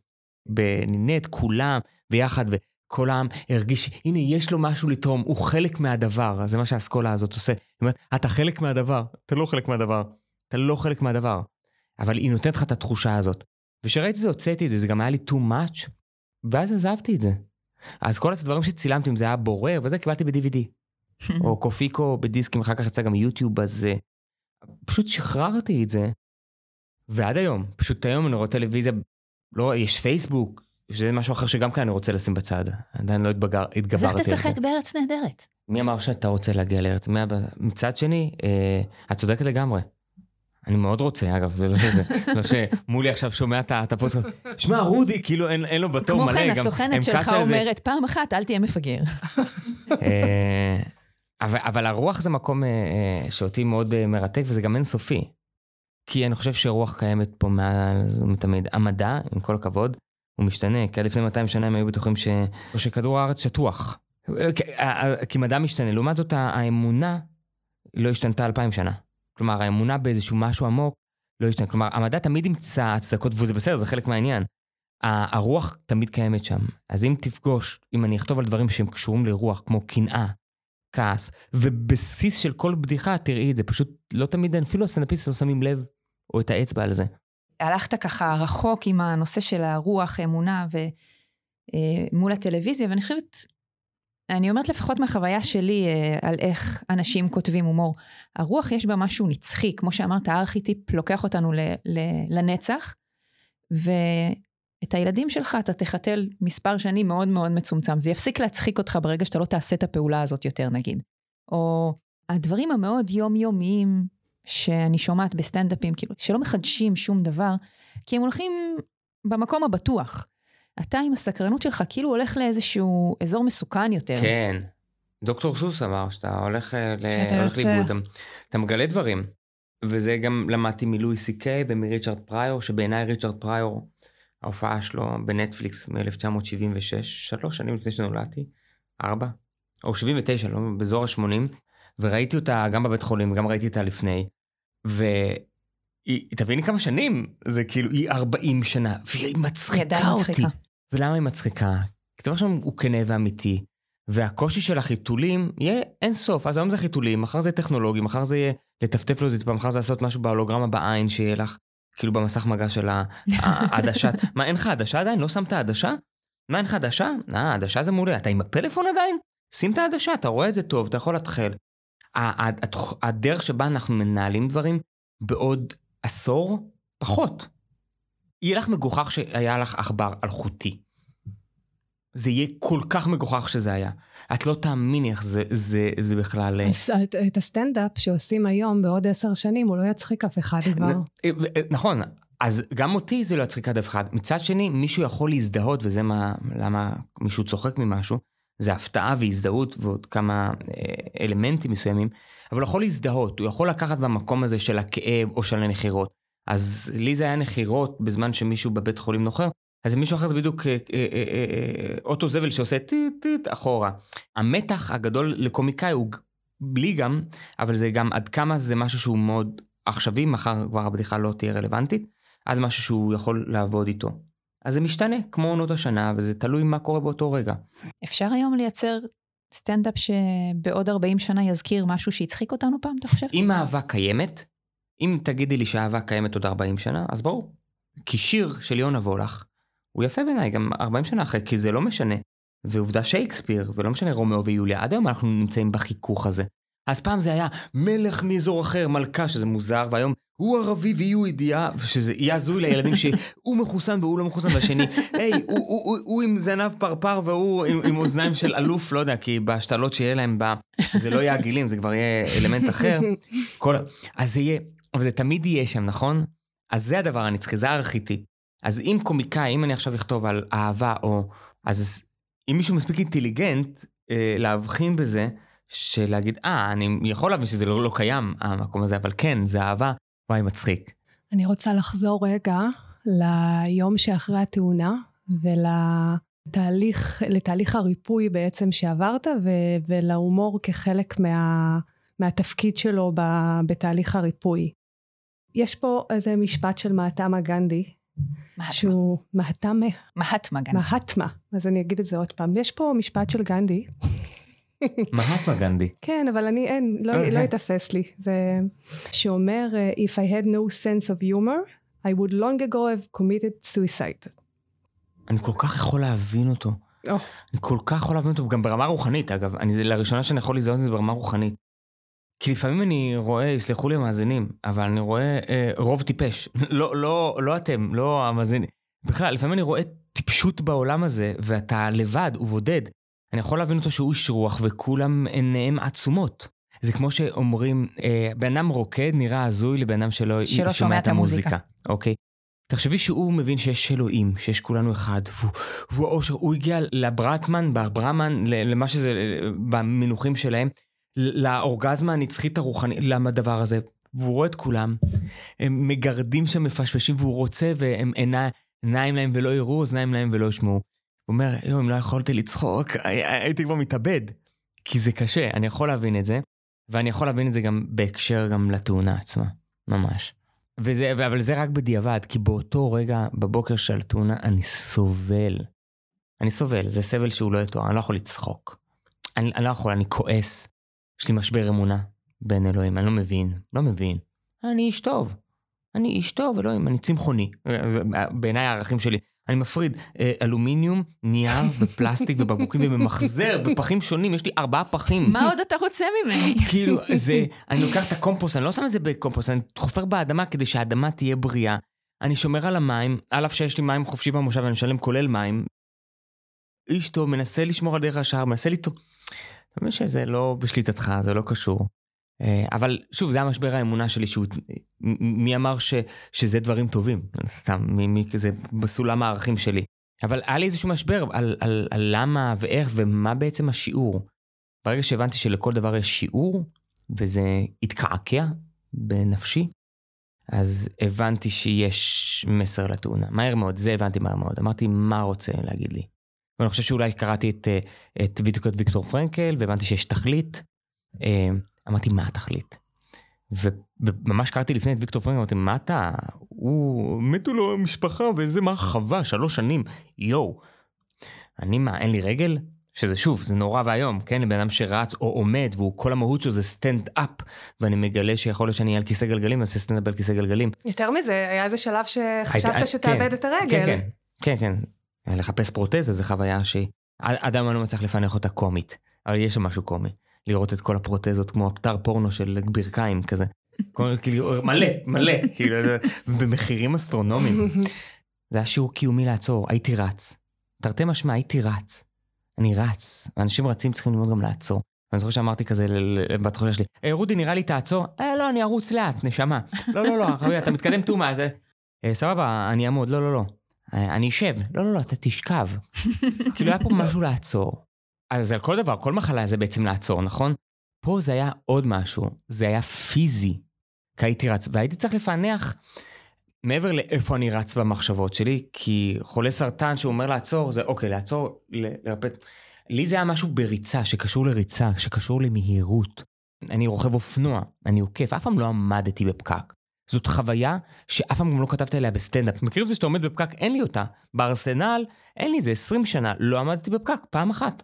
בנינט, כולם ביחד, וכל העם הרגיש, הנה, יש לו משהו לתרום, הוא חלק מהדבר. זה מה שהאסכולה הזאת עושה. היא אומרת, אתה חלק מהדבר, אתה לא חלק מהדבר. אתה לא חלק מהדבר. אבל היא נותנת לך את התחושה הזאת. וכשראיתי את זה, הוצאתי את זה, זה גם היה לי too much, ואז עזבתי את זה. אז כל הדברים שצילמתי, אם זה היה בורר וזה, קיבלתי ב-DVD. [LAUGHS] או קופיקו בדיסקים, אחר כך יצא גם יוטיוב, אז uh, פשוט שחררתי את זה. ועד היום, פשוט היום אני רואה טלוויזיה, לא, יש פייסבוק, שזה משהו אחר שגם כאן אני רוצה לשים בצד. עדיין לא התבגר, התגברתי על זה. אז איך תשחק בארץ נהדרת? מי אמר שאתה רוצה להגיע לארץ? מצד שני, אה, את צודקת לגמרי. אני מאוד רוצה, אגב, זה לא שזה, לא שמולי עכשיו שומע את הפוסט, שמע, רודי, כאילו אין, אין לו בתור מלא. כמו כן, הסוכנת שלך אומרת, פעם אחת, אל תהיה מפגר. אה, אבל, אבל הרוח זה מקום אה, אה, שאותי מאוד מרתק, וזה גם אינסופי. כי אני חושב שרוח קיימת פה מאז ומתמיד. המדע, עם כל הכבוד, הוא משתנה, כי עד לפני 200 שנה הם היו בטוחים ש... שכדור הארץ שטוח. כי מדע משתנה. לעומת זאת, האמונה לא השתנתה אלפיים שנה. כלומר, האמונה באיזשהו משהו עמוק לא השתנה. כלומר, המדע תמיד ימצא הצדקות, וזה בסדר, זה חלק מהעניין. הרוח תמיד קיימת שם. אז אם תפגוש, אם אני אכתוב על דברים שהם קשורים לרוח, כמו קנאה, כעס, ובסיס של כל בדיחה, תראי את זה, פשוט לא תמיד, אפילו הסטנדאפיסט לא שמים לב, או את האצבע על זה. הלכת ככה רחוק עם הנושא של הרוח, אמונה, ומול אה, הטלוויזיה, ואני חושבת, אני אומרת לפחות מהחוויה שלי אה, על איך אנשים כותבים הומור. הרוח יש בה משהו נצחי, כמו שאמרת, הארכיטיפ לוקח אותנו ל, ל, לנצח, ואת הילדים שלך אתה תחתל מספר שנים מאוד מאוד מצומצם. זה יפסיק להצחיק אותך ברגע שאתה לא תעשה את הפעולה הזאת יותר, נגיד. או הדברים המאוד יומיומיים שאני שומעת בסטנדאפים, כאילו, שלא מחדשים שום דבר, כי הם הולכים במקום הבטוח. אתה עם הסקרנות שלך כאילו הולך לאיזשהו אזור מסוכן יותר. כן. דוקטור סוס אמר שאתה הולך, אה, לאיבוד, אתה, אתה מגלה דברים. וזה גם למדתי מלואי סי קיי ומריצ'רד פריור, שבעיניי ריצ'רד פריור, ההופעה שלו בנטפליקס מ-1976, שלוש שנים לפני שנולדתי, ארבע, או 79, לא, באזור ה-80, וראיתי אותה גם בבית חולים וגם ראיתי אותה לפני, והיא, תביני כמה שנים, זה כאילו, היא 40 שנה, והיא מצחיקה אותי. מצחיקה. ולמה היא מצחיקה? כי דבר שם הוא כנה ואמיתי, והקושי של החיתולים יהיה אין סוף. אז היום זה חיתולים, מחר זה טכנולוגי, מחר זה יהיה לטפטף לו טיפה, מחר זה לעשות משהו בהולוגרמה בעין שיהיה לך, כאילו במסך מגע של העדשה. [LAUGHS] מה, אין לך עדשה עדיין? לא שמת עדשה? מה, אין לך עדשה? אה, עדשה זה מעולה. אתה עם הפלאפון עדיין? שים את העדשה, אתה רואה את זה טוב, אתה יכול להתחיל. הדרך שבה אנחנו מנהלים דברים בעוד עשור, פחות. יהיה לך מגוחך שהיה לך עכבר אלחוטי. זה יהיה כל כך מגוחך שזה היה. את לא תאמיני איך זה, זה, זה בכלל... אה, את, את הסטנדאפ שעושים היום בעוד עשר שנים, הוא לא יצחיק אף אחד כבר. אה, אה, נכון, אז גם אותי זה לא יצחיק אף אחד. מצד שני, מישהו יכול להזדהות, וזה מה, למה מישהו צוחק ממשהו, זה הפתעה והזדהות ועוד כמה אלמנטים מסוימים, אבל הוא יכול להזדהות, הוא יכול לקחת במקום הזה של הכאב או של הנחירות. אז לי זה היה נחירות בזמן שמישהו בבית חולים נוחר, אז מישהו אחר זה בדיוק אה, אה, אה, אוטו זבל שעושה טיט טיט אחורה. המתח הגדול לקומיקאי הוא בלי גם, אבל זה גם עד כמה זה משהו שהוא מאוד עכשווי, מחר כבר הבדיחה לא תהיה רלוונטית, אז משהו שהוא יכול לעבוד איתו. אז זה משתנה, כמו עונות השנה, וזה תלוי מה קורה באותו רגע. אפשר היום לייצר סטנדאפ שבעוד 40 שנה יזכיר משהו שהצחיק אותנו פעם, אתה חושב? אם אהבה קיימת, אם תגידי לי שאהבה קיימת עוד 40 שנה, אז ברור. כי שיר של יונה וולך, הוא יפה בעיניי גם 40 שנה אחרי, כי זה לא משנה. ועובדה שייקספיר, ולא משנה רומאו ויוליה, עד היום אנחנו נמצאים בחיכוך הזה. אז פעם זה היה מלך מאזור אחר, מלכה, שזה מוזר, והיום הוא ערבי והיא יהודייה, ושזה יהיה הזוי לילדים שהוא [LAUGHS] מחוסן והוא לא מחוסן, והשני, היי, הוא, הוא, הוא, הוא הוא עם זנב פרפר והוא עם, עם אוזניים של אלוף, לא יודע, כי בהשתלות שיהיה להם, בה, זה לא יהיה הגילים, זה כבר יהיה אלמנט אחר. כל... אז זה יהיה, אבל זה תמיד יהיה שם, נכון? אז זה הדבר הנצחי, זה הארכיטיפ. אז אם קומיקאי, אם אני עכשיו אכתוב על אהבה, או... אז אם מישהו מספיק אינטליגנט, אה, להבחין בזה, של להגיד, אה, אני יכול להבין שזה לא, לא קיים, המקום הזה, אבל כן, זה אהבה, וואי, מצחיק. אני רוצה לחזור רגע ליום שאחרי התאונה, ולתהליך לתהליך הריפוי בעצם שעברת, ו, ולהומור כחלק מה, מהתפקיד שלו ב, בתהליך הריפוי. יש פה איזה משפט של מהטמה גנדי, שהוא מהטמה. מהטמה גנדי. מהטמה. אז אני אגיד את זה עוד פעם. יש פה משפט של גנדי. מהטמה גנדי. כן, אבל אני, אין, לא, לא יתפס לי. זה שאומר, If I had no sense of humor, I would long ago have committed suicide. אני כל כך יכול להבין אותו. Oh. אני כל כך יכול להבין אותו, גם ברמה רוחנית אגב. אני, לראשונה שאני יכול לזהות את זה ברמה רוחנית. כי לפעמים אני רואה, יסלחו לי המאזינים, אבל אני רואה אה, רוב טיפש. [LAUGHS] לא, לא, לא אתם, לא המאזינים. בכלל, לפעמים אני רואה טיפשות בעולם הזה, ואתה לבד, הוא בודד. אני יכול להבין אותו שהוא איש רוח, וכולם עיניהם עצומות. זה כמו שאומרים, אה, בן אדם רוקד נראה הזוי לבן אדם שלא, שלא שומע את המוזיקה. אוקיי? תחשבי שהוא מבין שיש אלוהים, שיש כולנו אחד, והוא, והוא אושר, הוא הגיע לברטמן, ברמן, למה שזה, במינוחים שלהם, לאורגזמה הנצחית הרוחנית, למה הדבר הזה? והוא רואה את כולם, הם מגרדים שם מפשפשים והוא רוצה, והם עיניים להם ולא יראו, אוזניים להם ולא ישמעו. אומר, יואו, אם לא יכולתי לצחוק, הייתי כבר מתאבד. כי זה קשה, אני יכול להבין את זה, ואני יכול להבין את זה גם בהקשר גם לתאונה עצמה, ממש. וזה, אבל זה רק בדיעבד, כי באותו רגע, בבוקר של התאונה, אני סובל. אני סובל, זה סבל שהוא לא יתואר, אני לא יכול לצחוק. אני, אני לא יכול, אני כועס. יש לי משבר אמונה בין אלוהים, אני לא מבין, לא מבין. אני איש טוב. אני איש טוב, אלוהים, אני צמחוני. בעיניי הערכים שלי. אני מפריד אה, אלומיניום, נייר ופלסטיק ובקבוקים וממחזר בפחים שונים, יש לי ארבעה פחים. מה עוד אתה רוצה ממני? כאילו, זה, אני לוקח את הקומפוסט, אני לא שם את זה בקומפוסט, אני חופר באדמה כדי שהאדמה תהיה בריאה. אני שומר על המים, על אף שיש לי מים חופשי במושב ואני משלם כולל מים. איש טוב, מנסה לשמור על דרך השער, מנסה לטוב. אתה מבין שזה לא בשליטתך, זה לא קשור. אה, אבל שוב, זה המשבר האמונה שלי, שהוא, מי אמר ש, שזה דברים טובים? סתם, מי, מי כזה בסולם הערכים שלי. אבל היה לי איזשהו משבר על, על, על למה ואיך ומה בעצם השיעור. ברגע שהבנתי שלכל דבר יש שיעור, וזה התקעקע בנפשי, אז הבנתי שיש מסר לתאונה. מהר מאוד, זה הבנתי מהר מאוד. אמרתי, מה רוצה להגיד לי? ואני חושב שאולי קראתי את, אה, את ויקטור פרנקל, והבנתי שיש תכלית. אמרתי, מה התכלית? וממש קראתי לפני את ויקטור פרנקל, אמרתי, מה אתה? הוא, מתו לו משפחה ואיזה מה חווה, שלוש שנים, יואו. אני מה, אין לי רגל? שזה שוב, זה נורא ואיום, כן? לבן אדם שרץ או עומד, והוא כל המהות שלו זה סטנד אפ, ואני מגלה שיכול להיות שאני אהיה על כיסא גלגלים, ואעשה סטנד אפ על כיסא גלגלים. יותר מזה, היה איזה שלב שחשבת היית, שתאבד כן, את הרגל. כן, כן, כן, כן. לחפש פרוטזה זה חוויה שאדם לא מצליח לפענח אותה קומית, אבל יש שם משהו קומי. לראות את כל הפרוטזות כמו אתר פורנו של ברכיים כזה. כאילו, מלא, מלא, כאילו, במחירים אסטרונומיים. זה היה שיעור קיומי לעצור, הייתי רץ. תרתי משמע, הייתי רץ. אני רץ, אנשים רצים צריכים ללמוד גם לעצור. אני זוכר שאמרתי כזה לבת חולה שלי, אה, רודי, נראה לי תעצור? אה, לא, אני ארוץ לאט, נשמה. לא, לא, לא, אתה מתקדם טומאה, אה, סבבה, אני אעמוד, לא, לא, לא. אה, אני אשב. לא, לא, לא, אתה תשכב. כאילו, היה פה משהו לעצור. אז על כל דבר, כל מחלה זה בעצם לעצור, נכון? פה זה היה עוד משהו, זה היה פיזי. כי הייתי רץ, והייתי צריך לפענח מעבר לאיפה אני רץ במחשבות שלי, כי חולה סרטן שהוא אומר לעצור, זה אוקיי, לעצור, לרפא. לי זה היה משהו בריצה, שקשור לריצה, שקשור למהירות. אני רוכב אופנוע, אני עוקף, אף פעם לא עמדתי בפקק. זאת חוויה שאף פעם גם לא כתבת עליה בסטנדאפ. מכיר את זה שאתה עומד בפקק? אין לי אותה. בארסנל, אין לי את זה 20 שנה, לא עמדתי בפקק, פעם אחת.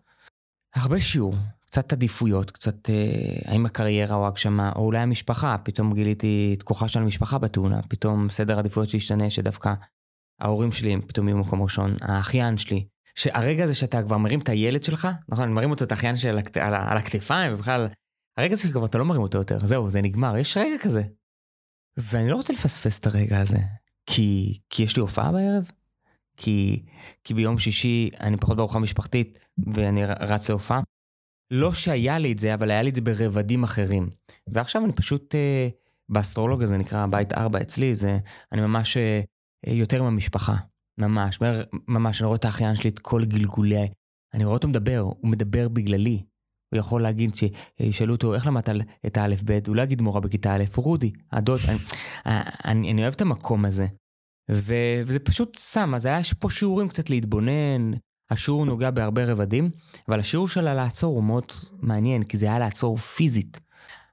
הרבה שיעור, קצת עדיפויות, קצת אה, האם הקריירה או הגשמה, או אולי המשפחה, פתאום גיליתי את כוחה של המשפחה בתאונה, פתאום סדר עדיפויות שהשתנה, שדווקא ההורים שלי הם פתאום יהיו מקום ראשון, האחיין שלי, שהרגע הזה שאתה כבר מרים את הילד שלך, נכון, מרים אותו את האחיין של הכת... על, על הכתפיים, ובכלל, הרגע הזה שכבר אתה לא מרים אותו יותר, זהו, זה נגמר, יש רגע כזה. ואני לא רוצה לפספס את הרגע הזה, כי, כי יש לי הופעה בערב, כי, כי ביום שישי אני פחות בארוחה משפחתית ואני רץ להופעה. לא שהיה לי את זה, אבל היה לי את זה ברבדים אחרים. ועכשיו אני פשוט, אה, באסטרולוגיה זה נקרא בית ארבע אצלי, זה, אני ממש אה, יותר עם המשפחה. ממש, ממש, אני רואה את האחיין שלי, את כל גלגולי, אני רואה אותו מדבר, הוא מדבר בגללי. הוא יכול להגיד, שישאלו אותו, איך למדת את האלף בית? הוא לא יגיד מורה בכיתה א', הוא רודי, הדוד. אני, אני, אני אוהב את המקום הזה. ו, וזה פשוט שם, אז היה פה שיעורים קצת להתבונן, השיעור נוגע בהרבה רבדים, אבל השיעור של הלעצור הוא מאוד מעניין, כי זה היה לעצור פיזית.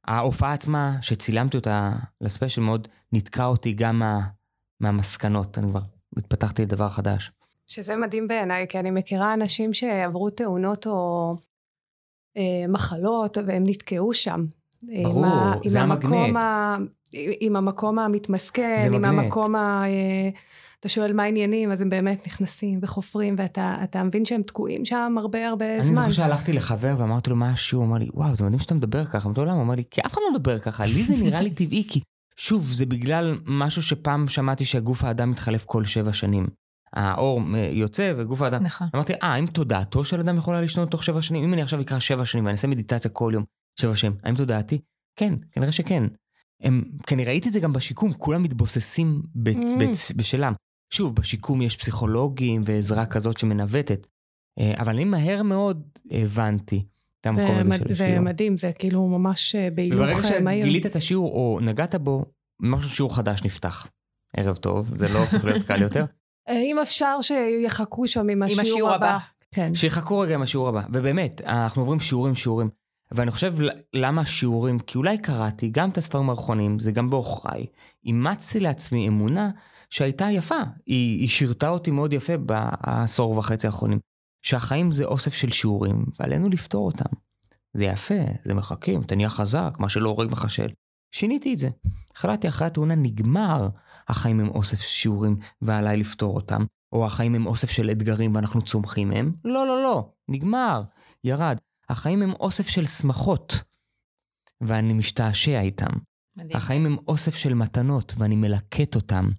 ההופעה עצמה, שצילמתי אותה לספיישל מאוד, נתקע אותי גם מה, מהמסקנות, אני כבר התפתחתי לדבר חדש. שזה מדהים בעיניי, כי אני מכירה אנשים שעברו תאונות או אה, מחלות, והם נתקעו שם. ברור, עם זה המגנט. ה... עם המקום המתמסכן, עם מגנט. המקום ה... אה, אתה שואל מה העניינים, אז הם באמת נכנסים וחופרים, ואתה מבין שהם תקועים שם הרבה הרבה אני זמן. אני זוכר שהלכתי לחבר ואמרתי לו השיעור, הוא אמר לי, וואו, זה מדהים שאתה מדבר ככה. אמרתי לו, למה? הוא אמר לי, כי אף אחד לא מדבר ככה, לי זה נראה לי טבעי, כי שוב, זה בגלל משהו שפעם שמעתי שגוף האדם מתחלף כל שבע שנים. האור אה, יוצא וגוף האדם. נכון. אמרתי, אה, האם תודעתו של אדם יכולה להשתנות תוך שבע שנים? אם אני עכשיו אקרא שבע שנים ואני אעשה מדיטציה כל יום, שבע שנים, האם תודעתי? כן, כנראה שכן. הם, כי אני ראיתי את זה גם בשיקום, כולם מתבוססים ב, mm. ב, בשלם. שוב, בשיקום יש פסיכולוגים ועזרה כזאת שמנווטת, אה, אבל אני מהר מאוד הבנתי את המקום זה, הזה מד... של זה שיעור. מדהים, זה כאילו ממש אה, בהילוך וברגע אה, מהיר. שגילית את השיעור או נגעת בו, משהו שיעור חדש נפתח. ערב טוב, זה לא הופך להיות קל יותר. [LAUGHS] אם אפשר שיחכו שם עם השיעור, השיעור הבא. הבא. כן. שיחכו רגע עם השיעור הבא. ובאמת, אנחנו עוברים שיעורים שיעורים. ואני חושב למה שיעורים, כי אולי קראתי גם את הספרים האחרונים, זה גם בעוכריי. אימצתי לעצמי אמונה שהייתה יפה. היא, היא שירתה אותי מאוד יפה בעשור וחצי האחרונים. שהחיים זה אוסף של שיעורים, ועלינו לפתור אותם. זה יפה, זה מחכים, אתה נהיה חזק, מה שלא הורג מחשל. שיניתי את זה. החלטתי אחרי התאונה נגמר, החיים הם אוסף שיעורים ועליי לפתור אותם. או החיים הם אוסף של אתגרים ואנחנו צומחים מהם. לא, לא, לא, נגמר, ירד. החיים הם אוסף של שמחות, ואני משתעשע איתם. מדהים. החיים הם אוסף של מתנות, ואני מלקט אותם.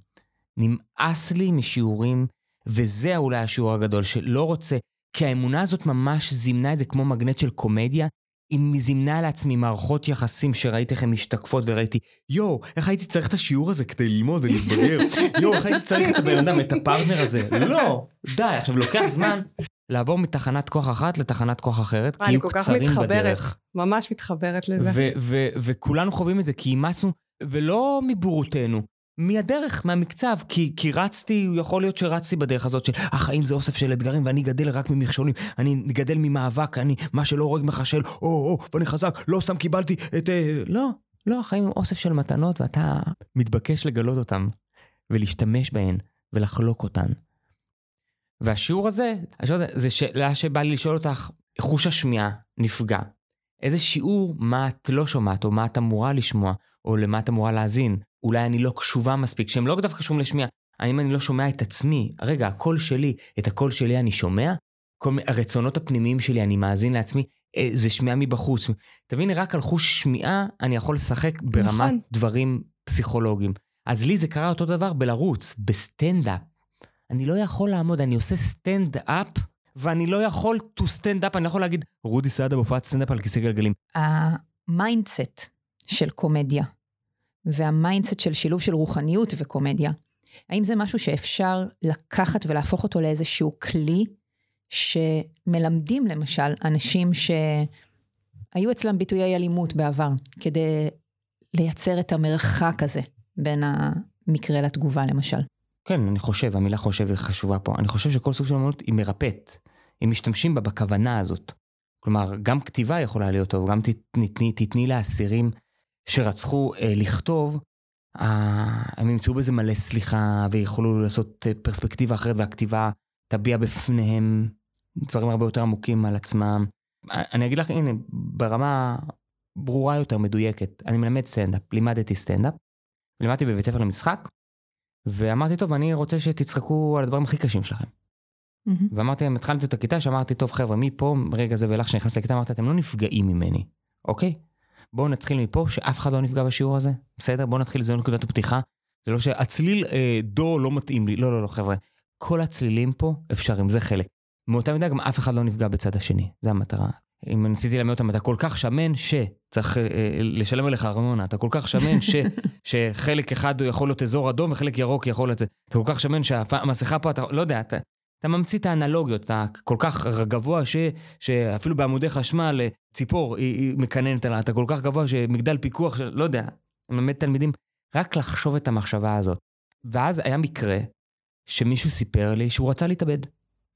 נמאס לי משיעורים, וזה אולי השיעור הגדול, שלא רוצה, כי האמונה הזאת ממש זימנה את זה כמו מגנט של קומדיה. היא זימנה לעצמי מערכות יחסים שראיתי איך הן משתקפות וראיתי, יואו, איך הייתי צריך את השיעור הזה כדי ללמוד ולהתבגר? יואו, איך הייתי צריך את הבן אדם, את הפרטנר הזה? לא, די, עכשיו לוקח זמן לעבור מתחנת כוח אחת לתחנת כוח אחרת, כי אני הם כל כך קצרים מתחברת. בדרך. ממש מתחברת לזה. ו- ו- וכולנו חווים את זה, כי אימצנו, ולא מבורותנו, מהדרך, מהמקצב, כי, כי רצתי, יכול להיות שרצתי בדרך הזאת של החיים זה אוסף של אתגרים ואני גדל רק ממכשולים, אני גדל ממאבק, אני, מה שלא הורג מחשל, או, או, ואני חזק, לא סתם קיבלתי את... אה, לא, לא, החיים הם אוסף של מתנות ואתה מתבקש לגלות אותן, ולהשתמש בהן, ולחלוק אותן. והשיעור הזה, השיעור הזה, זה שאלה שבא לי לשאול אותך, חוש השמיעה נפגע. איזה שיעור, מה את לא שומעת, או מה את אמורה לשמוע, או למה את אמורה להאזין. אולי אני לא קשובה מספיק, שהם לא דווקא קשורים לשמיעה. האם אני לא שומע את עצמי? רגע, הקול שלי, את הקול שלי אני שומע? כל מיני הרצונות הפנימיים שלי, אני מאזין לעצמי, אה, זה שמיעה מבחוץ. תביני, רק על חוש שמיעה אני יכול לשחק ברמת נכון. דברים פסיכולוגיים. אז לי זה קרה אותו דבר בלרוץ, בסטנדאפ. אני לא יכול לעמוד, אני עושה סטנדאפ, ואני לא יכול to stand up, אני לא יכול להגיד, רודי סעדה בהופעת סטנדאפ על כיסא גלגלים. המיינדסט של קומדיה, והמיינדסט של שילוב של רוחניות וקומדיה, האם זה משהו שאפשר לקחת ולהפוך אותו לאיזשהו כלי שמלמדים למשל אנשים שהיו אצלם ביטויי אלימות בעבר, כדי לייצר את המרחק הזה בין המקרה לתגובה למשל? כן, אני חושב, המילה חושב היא חשובה פה. אני חושב שכל סוג של אמנות היא מרפאת. אם משתמשים בה בכוונה הזאת. כלומר, גם כתיבה יכולה להיות טוב, גם תתני, תתני לאסירים שרצחו אה, לכתוב, אה, הם ימצאו בזה מלא סליחה ויכולו לעשות אה, פרספקטיבה אחרת והכתיבה תביע בפניהם דברים הרבה יותר עמוקים על עצמם. אה, אני אגיד לך, הנה, ברמה ברורה יותר, מדויקת, אני מלמד סטנדאפ, לימדתי סטנדאפ, לימדתי בבית ספר למשחק, ואמרתי, טוב, אני רוצה שתצחקו על הדברים הכי קשים שלכם. ואמרתי להם, התחלתי את הכיתה, שאמרתי, טוב חבר'ה, מפה, רגע זה ואילך שנכנס לכיתה, אמרתי, אתם לא נפגעים ממני, אוקיי? בואו נתחיל מפה, שאף אחד לא נפגע בשיעור הזה, בסדר? בואו נתחיל, זה נקודת הפתיחה. זה לא שהצליל אה, דו לא מתאים לי, לא, לא, לא, חבר'ה. כל הצלילים פה אפשריים, זה חלק. מאותה מידה גם אף אחד לא נפגע בצד השני, זה המטרה. אם ניסיתי ללמד אותם, אתה כל כך שמן שצריך אה, לשלם עליך ארנונה, אתה כל כך שמן ש, [LAUGHS] שחלק אחד יכול להיות אזור אדום וחלק ירוק יכול להיות... אתה כל כך שמן שהמסכה פה, אתה לא יודע, אתה, אתה ממציא את האנלוגיות, אתה כל כך גבוה ש, שאפילו בעמודי חשמל ציפור היא, היא מקננת עליו, אתה כל כך גבוה שמגדל פיקוח, של, לא יודע, מלמד תלמידים רק לחשוב את המחשבה הזאת. ואז היה מקרה שמישהו סיפר לי שהוא רצה להתאבד.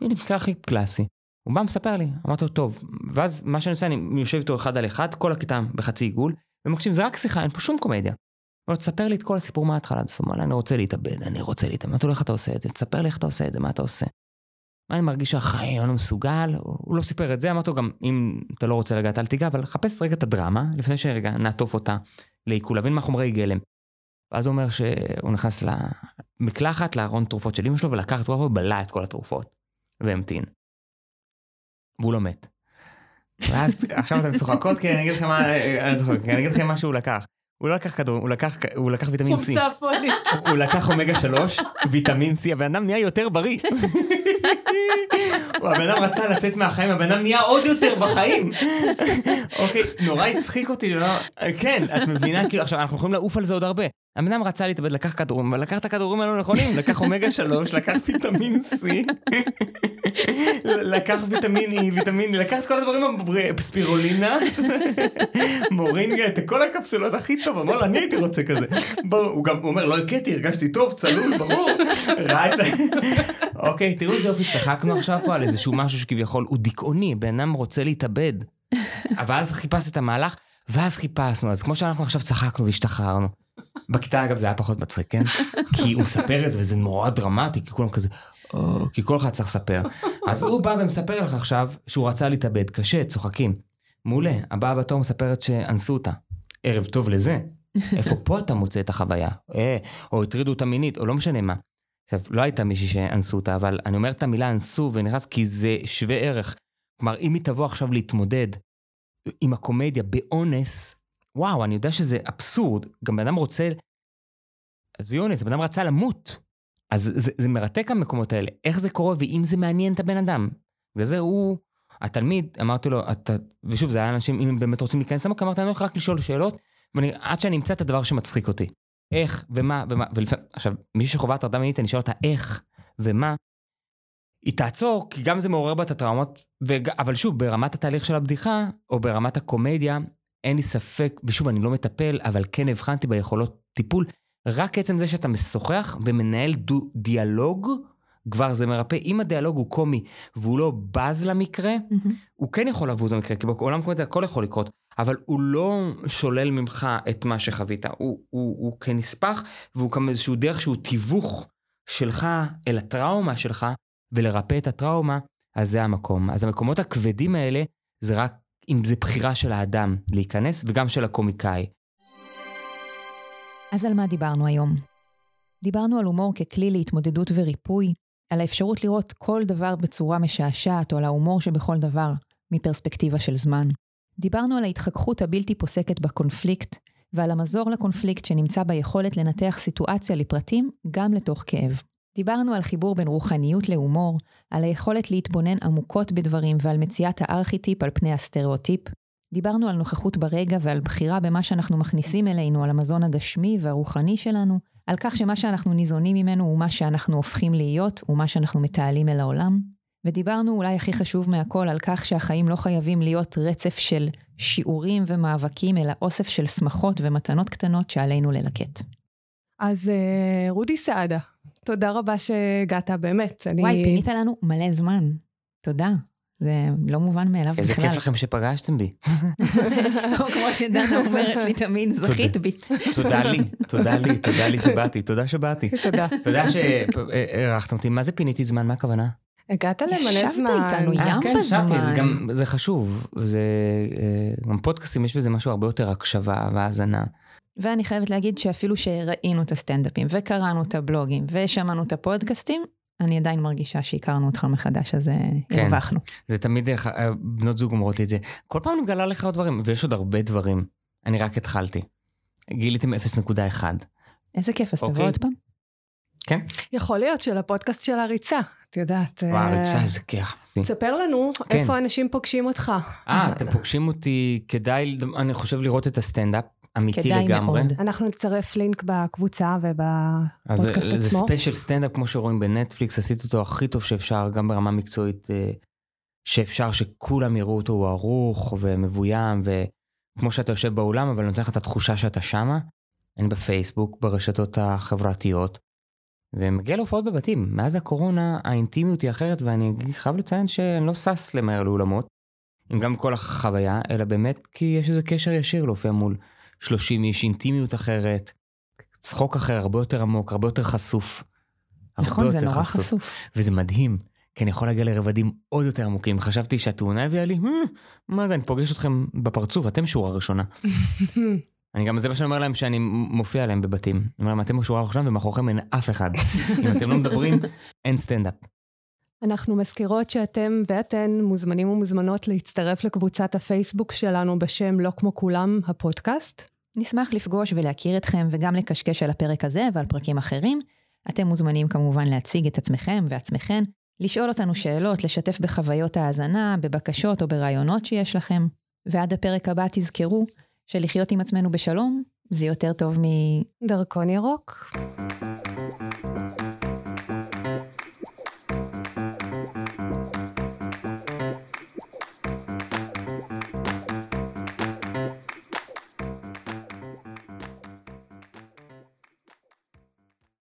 הנה, מקרה הכי קלאסי. הוא בא מספר לי, אמרתי לו, טוב, ואז מה שאני עושה, אני יושב איתו אחד על אחד, כל הכיתה בחצי עיגול, ומקשיב, זה רק שיחה, אין פה שום קומדיה. הוא תספר לי את כל הסיפור מההתחלה, זאת אומרת, אני רוצה להתאבד, אני רוצה להתאבד, אמרתי לו, איך אתה עושה את זה? תספר לי איך אתה עושה את זה, מה אתה עושה? מה אני מרגיש שהחיים, אני לא מסוגל, הוא לא סיפר את זה, אמרתי לו גם, אם אתה לא רוצה לגעת, אל תיגע, אבל חפש רגע את הדרמה, לפני שרגע נעטוף אותה לעיכול, להבין מה חומרי גלם. ואז הוא אומר שהוא נכנס למקלחת, לארון תרופות של אמא שלו, ולקח תרופות ובלע את כל התרופות, והמתין. והוא לא מת. ואז עכשיו אתם צוחקות כי אני אגיד לכם מה, אני צוחק, אני אגיד לכם מה שהוא לקח. הוא לא לקח כדור, הוא לקח, הוא לקח ויטמין C. חומצה פולית. הוא לקח אומגה 3, ויטמין C, הבן אדם נהיה יותר בריא. הבן אדם רצה לצאת מהחיים, הבן אדם נהיה עוד יותר בחיים. אוקיי, נורא הצחיק אותי, לא? כן, את מבינה, כאילו, עכשיו, אנחנו יכולים לעוף על זה עוד הרבה. הבן אדם רצה להתאבד, לקח כדורים, אבל לקח את הכדורים הלא נכונים, לקח אומגה 3, לקח ויטמין C, לקח ויטמין E, ויטמין, לקח את כל הדברים, ספירולינה, מורינגה, את כל הקפסולות הכי טוב, אמר לו, אני הייתי רוצה כזה. הוא גם אומר, לא הכיתי, הרגשתי טוב, צלול, ברור. ראה את ה... אוקיי, תראו איזה יופי, צחקנו עכשיו פה על איזשהו משהו שכביכול הוא דיכאוני, בן אדם רוצה להתאבד. אבל אז חיפש את המהלך, ואז חיפשנו, אז כמו שאנחנו עכשיו צחקנו והשתחררנו. בכיתה אגב זה היה פחות מצחיק, כן? כי הוא מספר את זה וזה נורא דרמטי, כי כולם כזה, או, כי כל אחד צריך לספר. אז הוא בא ומספר לך עכשיו שהוא רצה להתאבד, קשה, צוחקים. מעולה, הבאה בתור מספרת שאנסו אותה. ערב טוב לזה. איפה פה אתה מוצא את החוויה? אה, או הטרידו אותה מינית, או לא משנה מה. עכשיו, לא הייתה מישהי שאנסו אותה, אבל אני אומר את המילה אנסו ונכנס כי זה שווה ערך. כלומר, אם היא תבוא עכשיו להתמודד עם הקומדיה באונס, וואו, אני יודע שזה אבסורד, גם בן אדם רוצה, עזבי אונס, בן אדם רצה למות. אז זה, זה מרתק המקומות האלה, איך זה קורה ואם זה מעניין את הבן אדם. וזה הוא, התלמיד, אמרתי לו, אתה, ושוב, זה היה אנשים, אם הם באמת רוצים להיכנס למקום, אמרתי, אני הולך רק לשאול שאלות, ואני, עד שאני אמצא את הדבר שמצחיק אותי. איך ומה ומה, ולפעמים, עכשיו, מי שחווה הטרדה מינית, אני שואל אותה איך ומה, היא תעצור, כי גם זה מעורר בה את הטראומות, וג... אבל שוב, ברמת התהליך של הבדיחה, או ברמת הקומדיה, אין לי ספק, ושוב, אני לא מטפל, אבל כן הבחנתי ביכולות טיפול. רק עצם זה שאתה משוחח ומנהל דו, דיאלוג, כבר זה מרפא. אם הדיאלוג הוא קומי והוא לא בז למקרה, mm-hmm. הוא כן יכול לבוז למקרה, כי בעולם קומדיה הכל יכול לקרות, אבל הוא לא שולל ממך את מה שחווית. הוא, הוא, הוא כנספח, והוא גם איזשהו דרך שהוא תיווך שלך אל הטראומה שלך, ולרפא את הטראומה, אז זה המקום. אז המקומות הכבדים האלה, זה רק אם זה בחירה של האדם להיכנס, וגם של הקומיקאי. אז על מה דיברנו היום? דיברנו על הומור ככלי להתמודדות וריפוי, על האפשרות לראות כל דבר בצורה משעשעת, או על ההומור שבכל דבר, מפרספקטיבה של זמן. דיברנו על ההתחככות הבלתי פוסקת בקונפליקט, ועל המזור לקונפליקט שנמצא ביכולת לנתח סיטואציה לפרטים, גם לתוך כאב. דיברנו על חיבור בין רוחניות להומור, על היכולת להתבונן עמוקות בדברים ועל מציאת הארכיטיפ על פני הסטריאוטיפ. דיברנו על נוכחות ברגע ועל בחירה במה שאנחנו מכניסים אלינו, על המזון הגשמי והרוחני שלנו, על כך שמה שאנחנו ניזונים ממנו הוא מה שאנחנו הופכים להיות, ומה שאנחנו מתעלים אל העולם. ודיברנו אולי הכי חשוב מהכל על כך שהחיים לא חייבים להיות רצף של שיעורים ומאבקים, אלא אוסף של שמחות ומתנות קטנות שעלינו ללקט. אז אה, רודי סעדה, תודה רבה שהגעת, באמת. אני... וואי, פינית לנו מלא זמן. תודה. זה לא מובן מאליו בכלל. איזה כיף לכם שפגשתם בי. [LAUGHS] או כמו שדנה אומרת לי תמיד, זכית בי. תודה לי, תודה לי, תודה לי שבאתי, תודה שבאתי. תודה. תודה שאירחתם אותי. מה זה פיניתי זמן? מה הכוונה? הגעת למלא זמן. ישבת איתנו אה, ים כן, בזמן. ישבתי, זה גם, זה חשוב. זה, אה, גם פודקאסטים יש בזה משהו הרבה יותר הקשבה והאזנה. ואני חייבת להגיד שאפילו שראינו את הסטנדאפים, וקראנו את הבלוגים, ושמענו את הפודקאסטים, אני עדיין מרגישה שהכרנו אותך מחדש, אז אה, כן. הרווחנו. זה תמיד, אה, בנות זוג אומרות לי את זה. כל פעם אני מגלה לך עוד דברים, ויש עוד הרבה דברים. אני רק התחלתי. גיליתם 0.1. איזה כיף, אז תבוא אוקיי. עוד פעם. כן? יכול להיות של הפודקאסט של הריצה, את יודעת. וואו, אה, רגשה, איזה כיף. ספר לנו כן. איפה אנשים פוגשים אותך. אה, אתם פוגשים אותי, כדאי, אני חושב, לראות את הסטנדאפ. אמיתי כדאי לגמרי. מאוד. אנחנו נצרף לינק בקבוצה אז ובפודקאסט זה, זה עצמו. ספיישל סטנדאפ כמו שרואים בנטפליקס, עשיתי אותו הכי טוב שאפשר, גם ברמה מקצועית, אה, שאפשר שכולם יראו אותו, הוא ערוך ומבוים, וכמו שאתה יושב באולם, אבל נותן לך את התחושה שאתה שמה. אני בפייסבוק, ברשתות החברתיות, ומגיע להופעות בבתים. מאז הקורונה האינטימיות היא אחרת, ואני חייב לציין שאני לא שש למהר לאולמות, גם כל החוויה, אלא באמת כי יש איזה קשר ישיר להופיע מול 30 איש, אינטימיות אחרת, צחוק אחר, הרבה יותר עמוק, הרבה יותר חשוף. נכון, זה נורא חשוף. וזה מדהים, כי אני יכול להגיע לרבדים עוד יותר עמוקים. חשבתי שהתאונה הביאה לי, "אה, מה זה, אני פוגש אתכם בפרצוף, אתם שורה ראשונה. [LAUGHS] אני גם, זה מה שאני אומר להם שאני מופיע להם בבתים. אני אומר להם, אתם בשורה ראשונה ומאחוריכם אין אף אחד. אם אתם לא מדברים, [LAUGHS] אין סטנדאפ. אנחנו מזכירות שאתם ואתן מוזמנים ומוזמנות להצטרף לקבוצת הפייסבוק שלנו בשם לא כמו כולם, הפודקאסט. נשמח לפגוש ולהכיר אתכם וגם לקשקש על הפרק הזה ועל פרקים אחרים. אתם מוזמנים כמובן להציג את עצמכם ועצמכן, לשאול אותנו שאלות, לשתף בחוויות ההאזנה, בבקשות או ברעיונות שיש לכם. ועד הפרק הבא תזכרו שלחיות עם עצמנו בשלום זה יותר טוב מ... דרכון ירוק.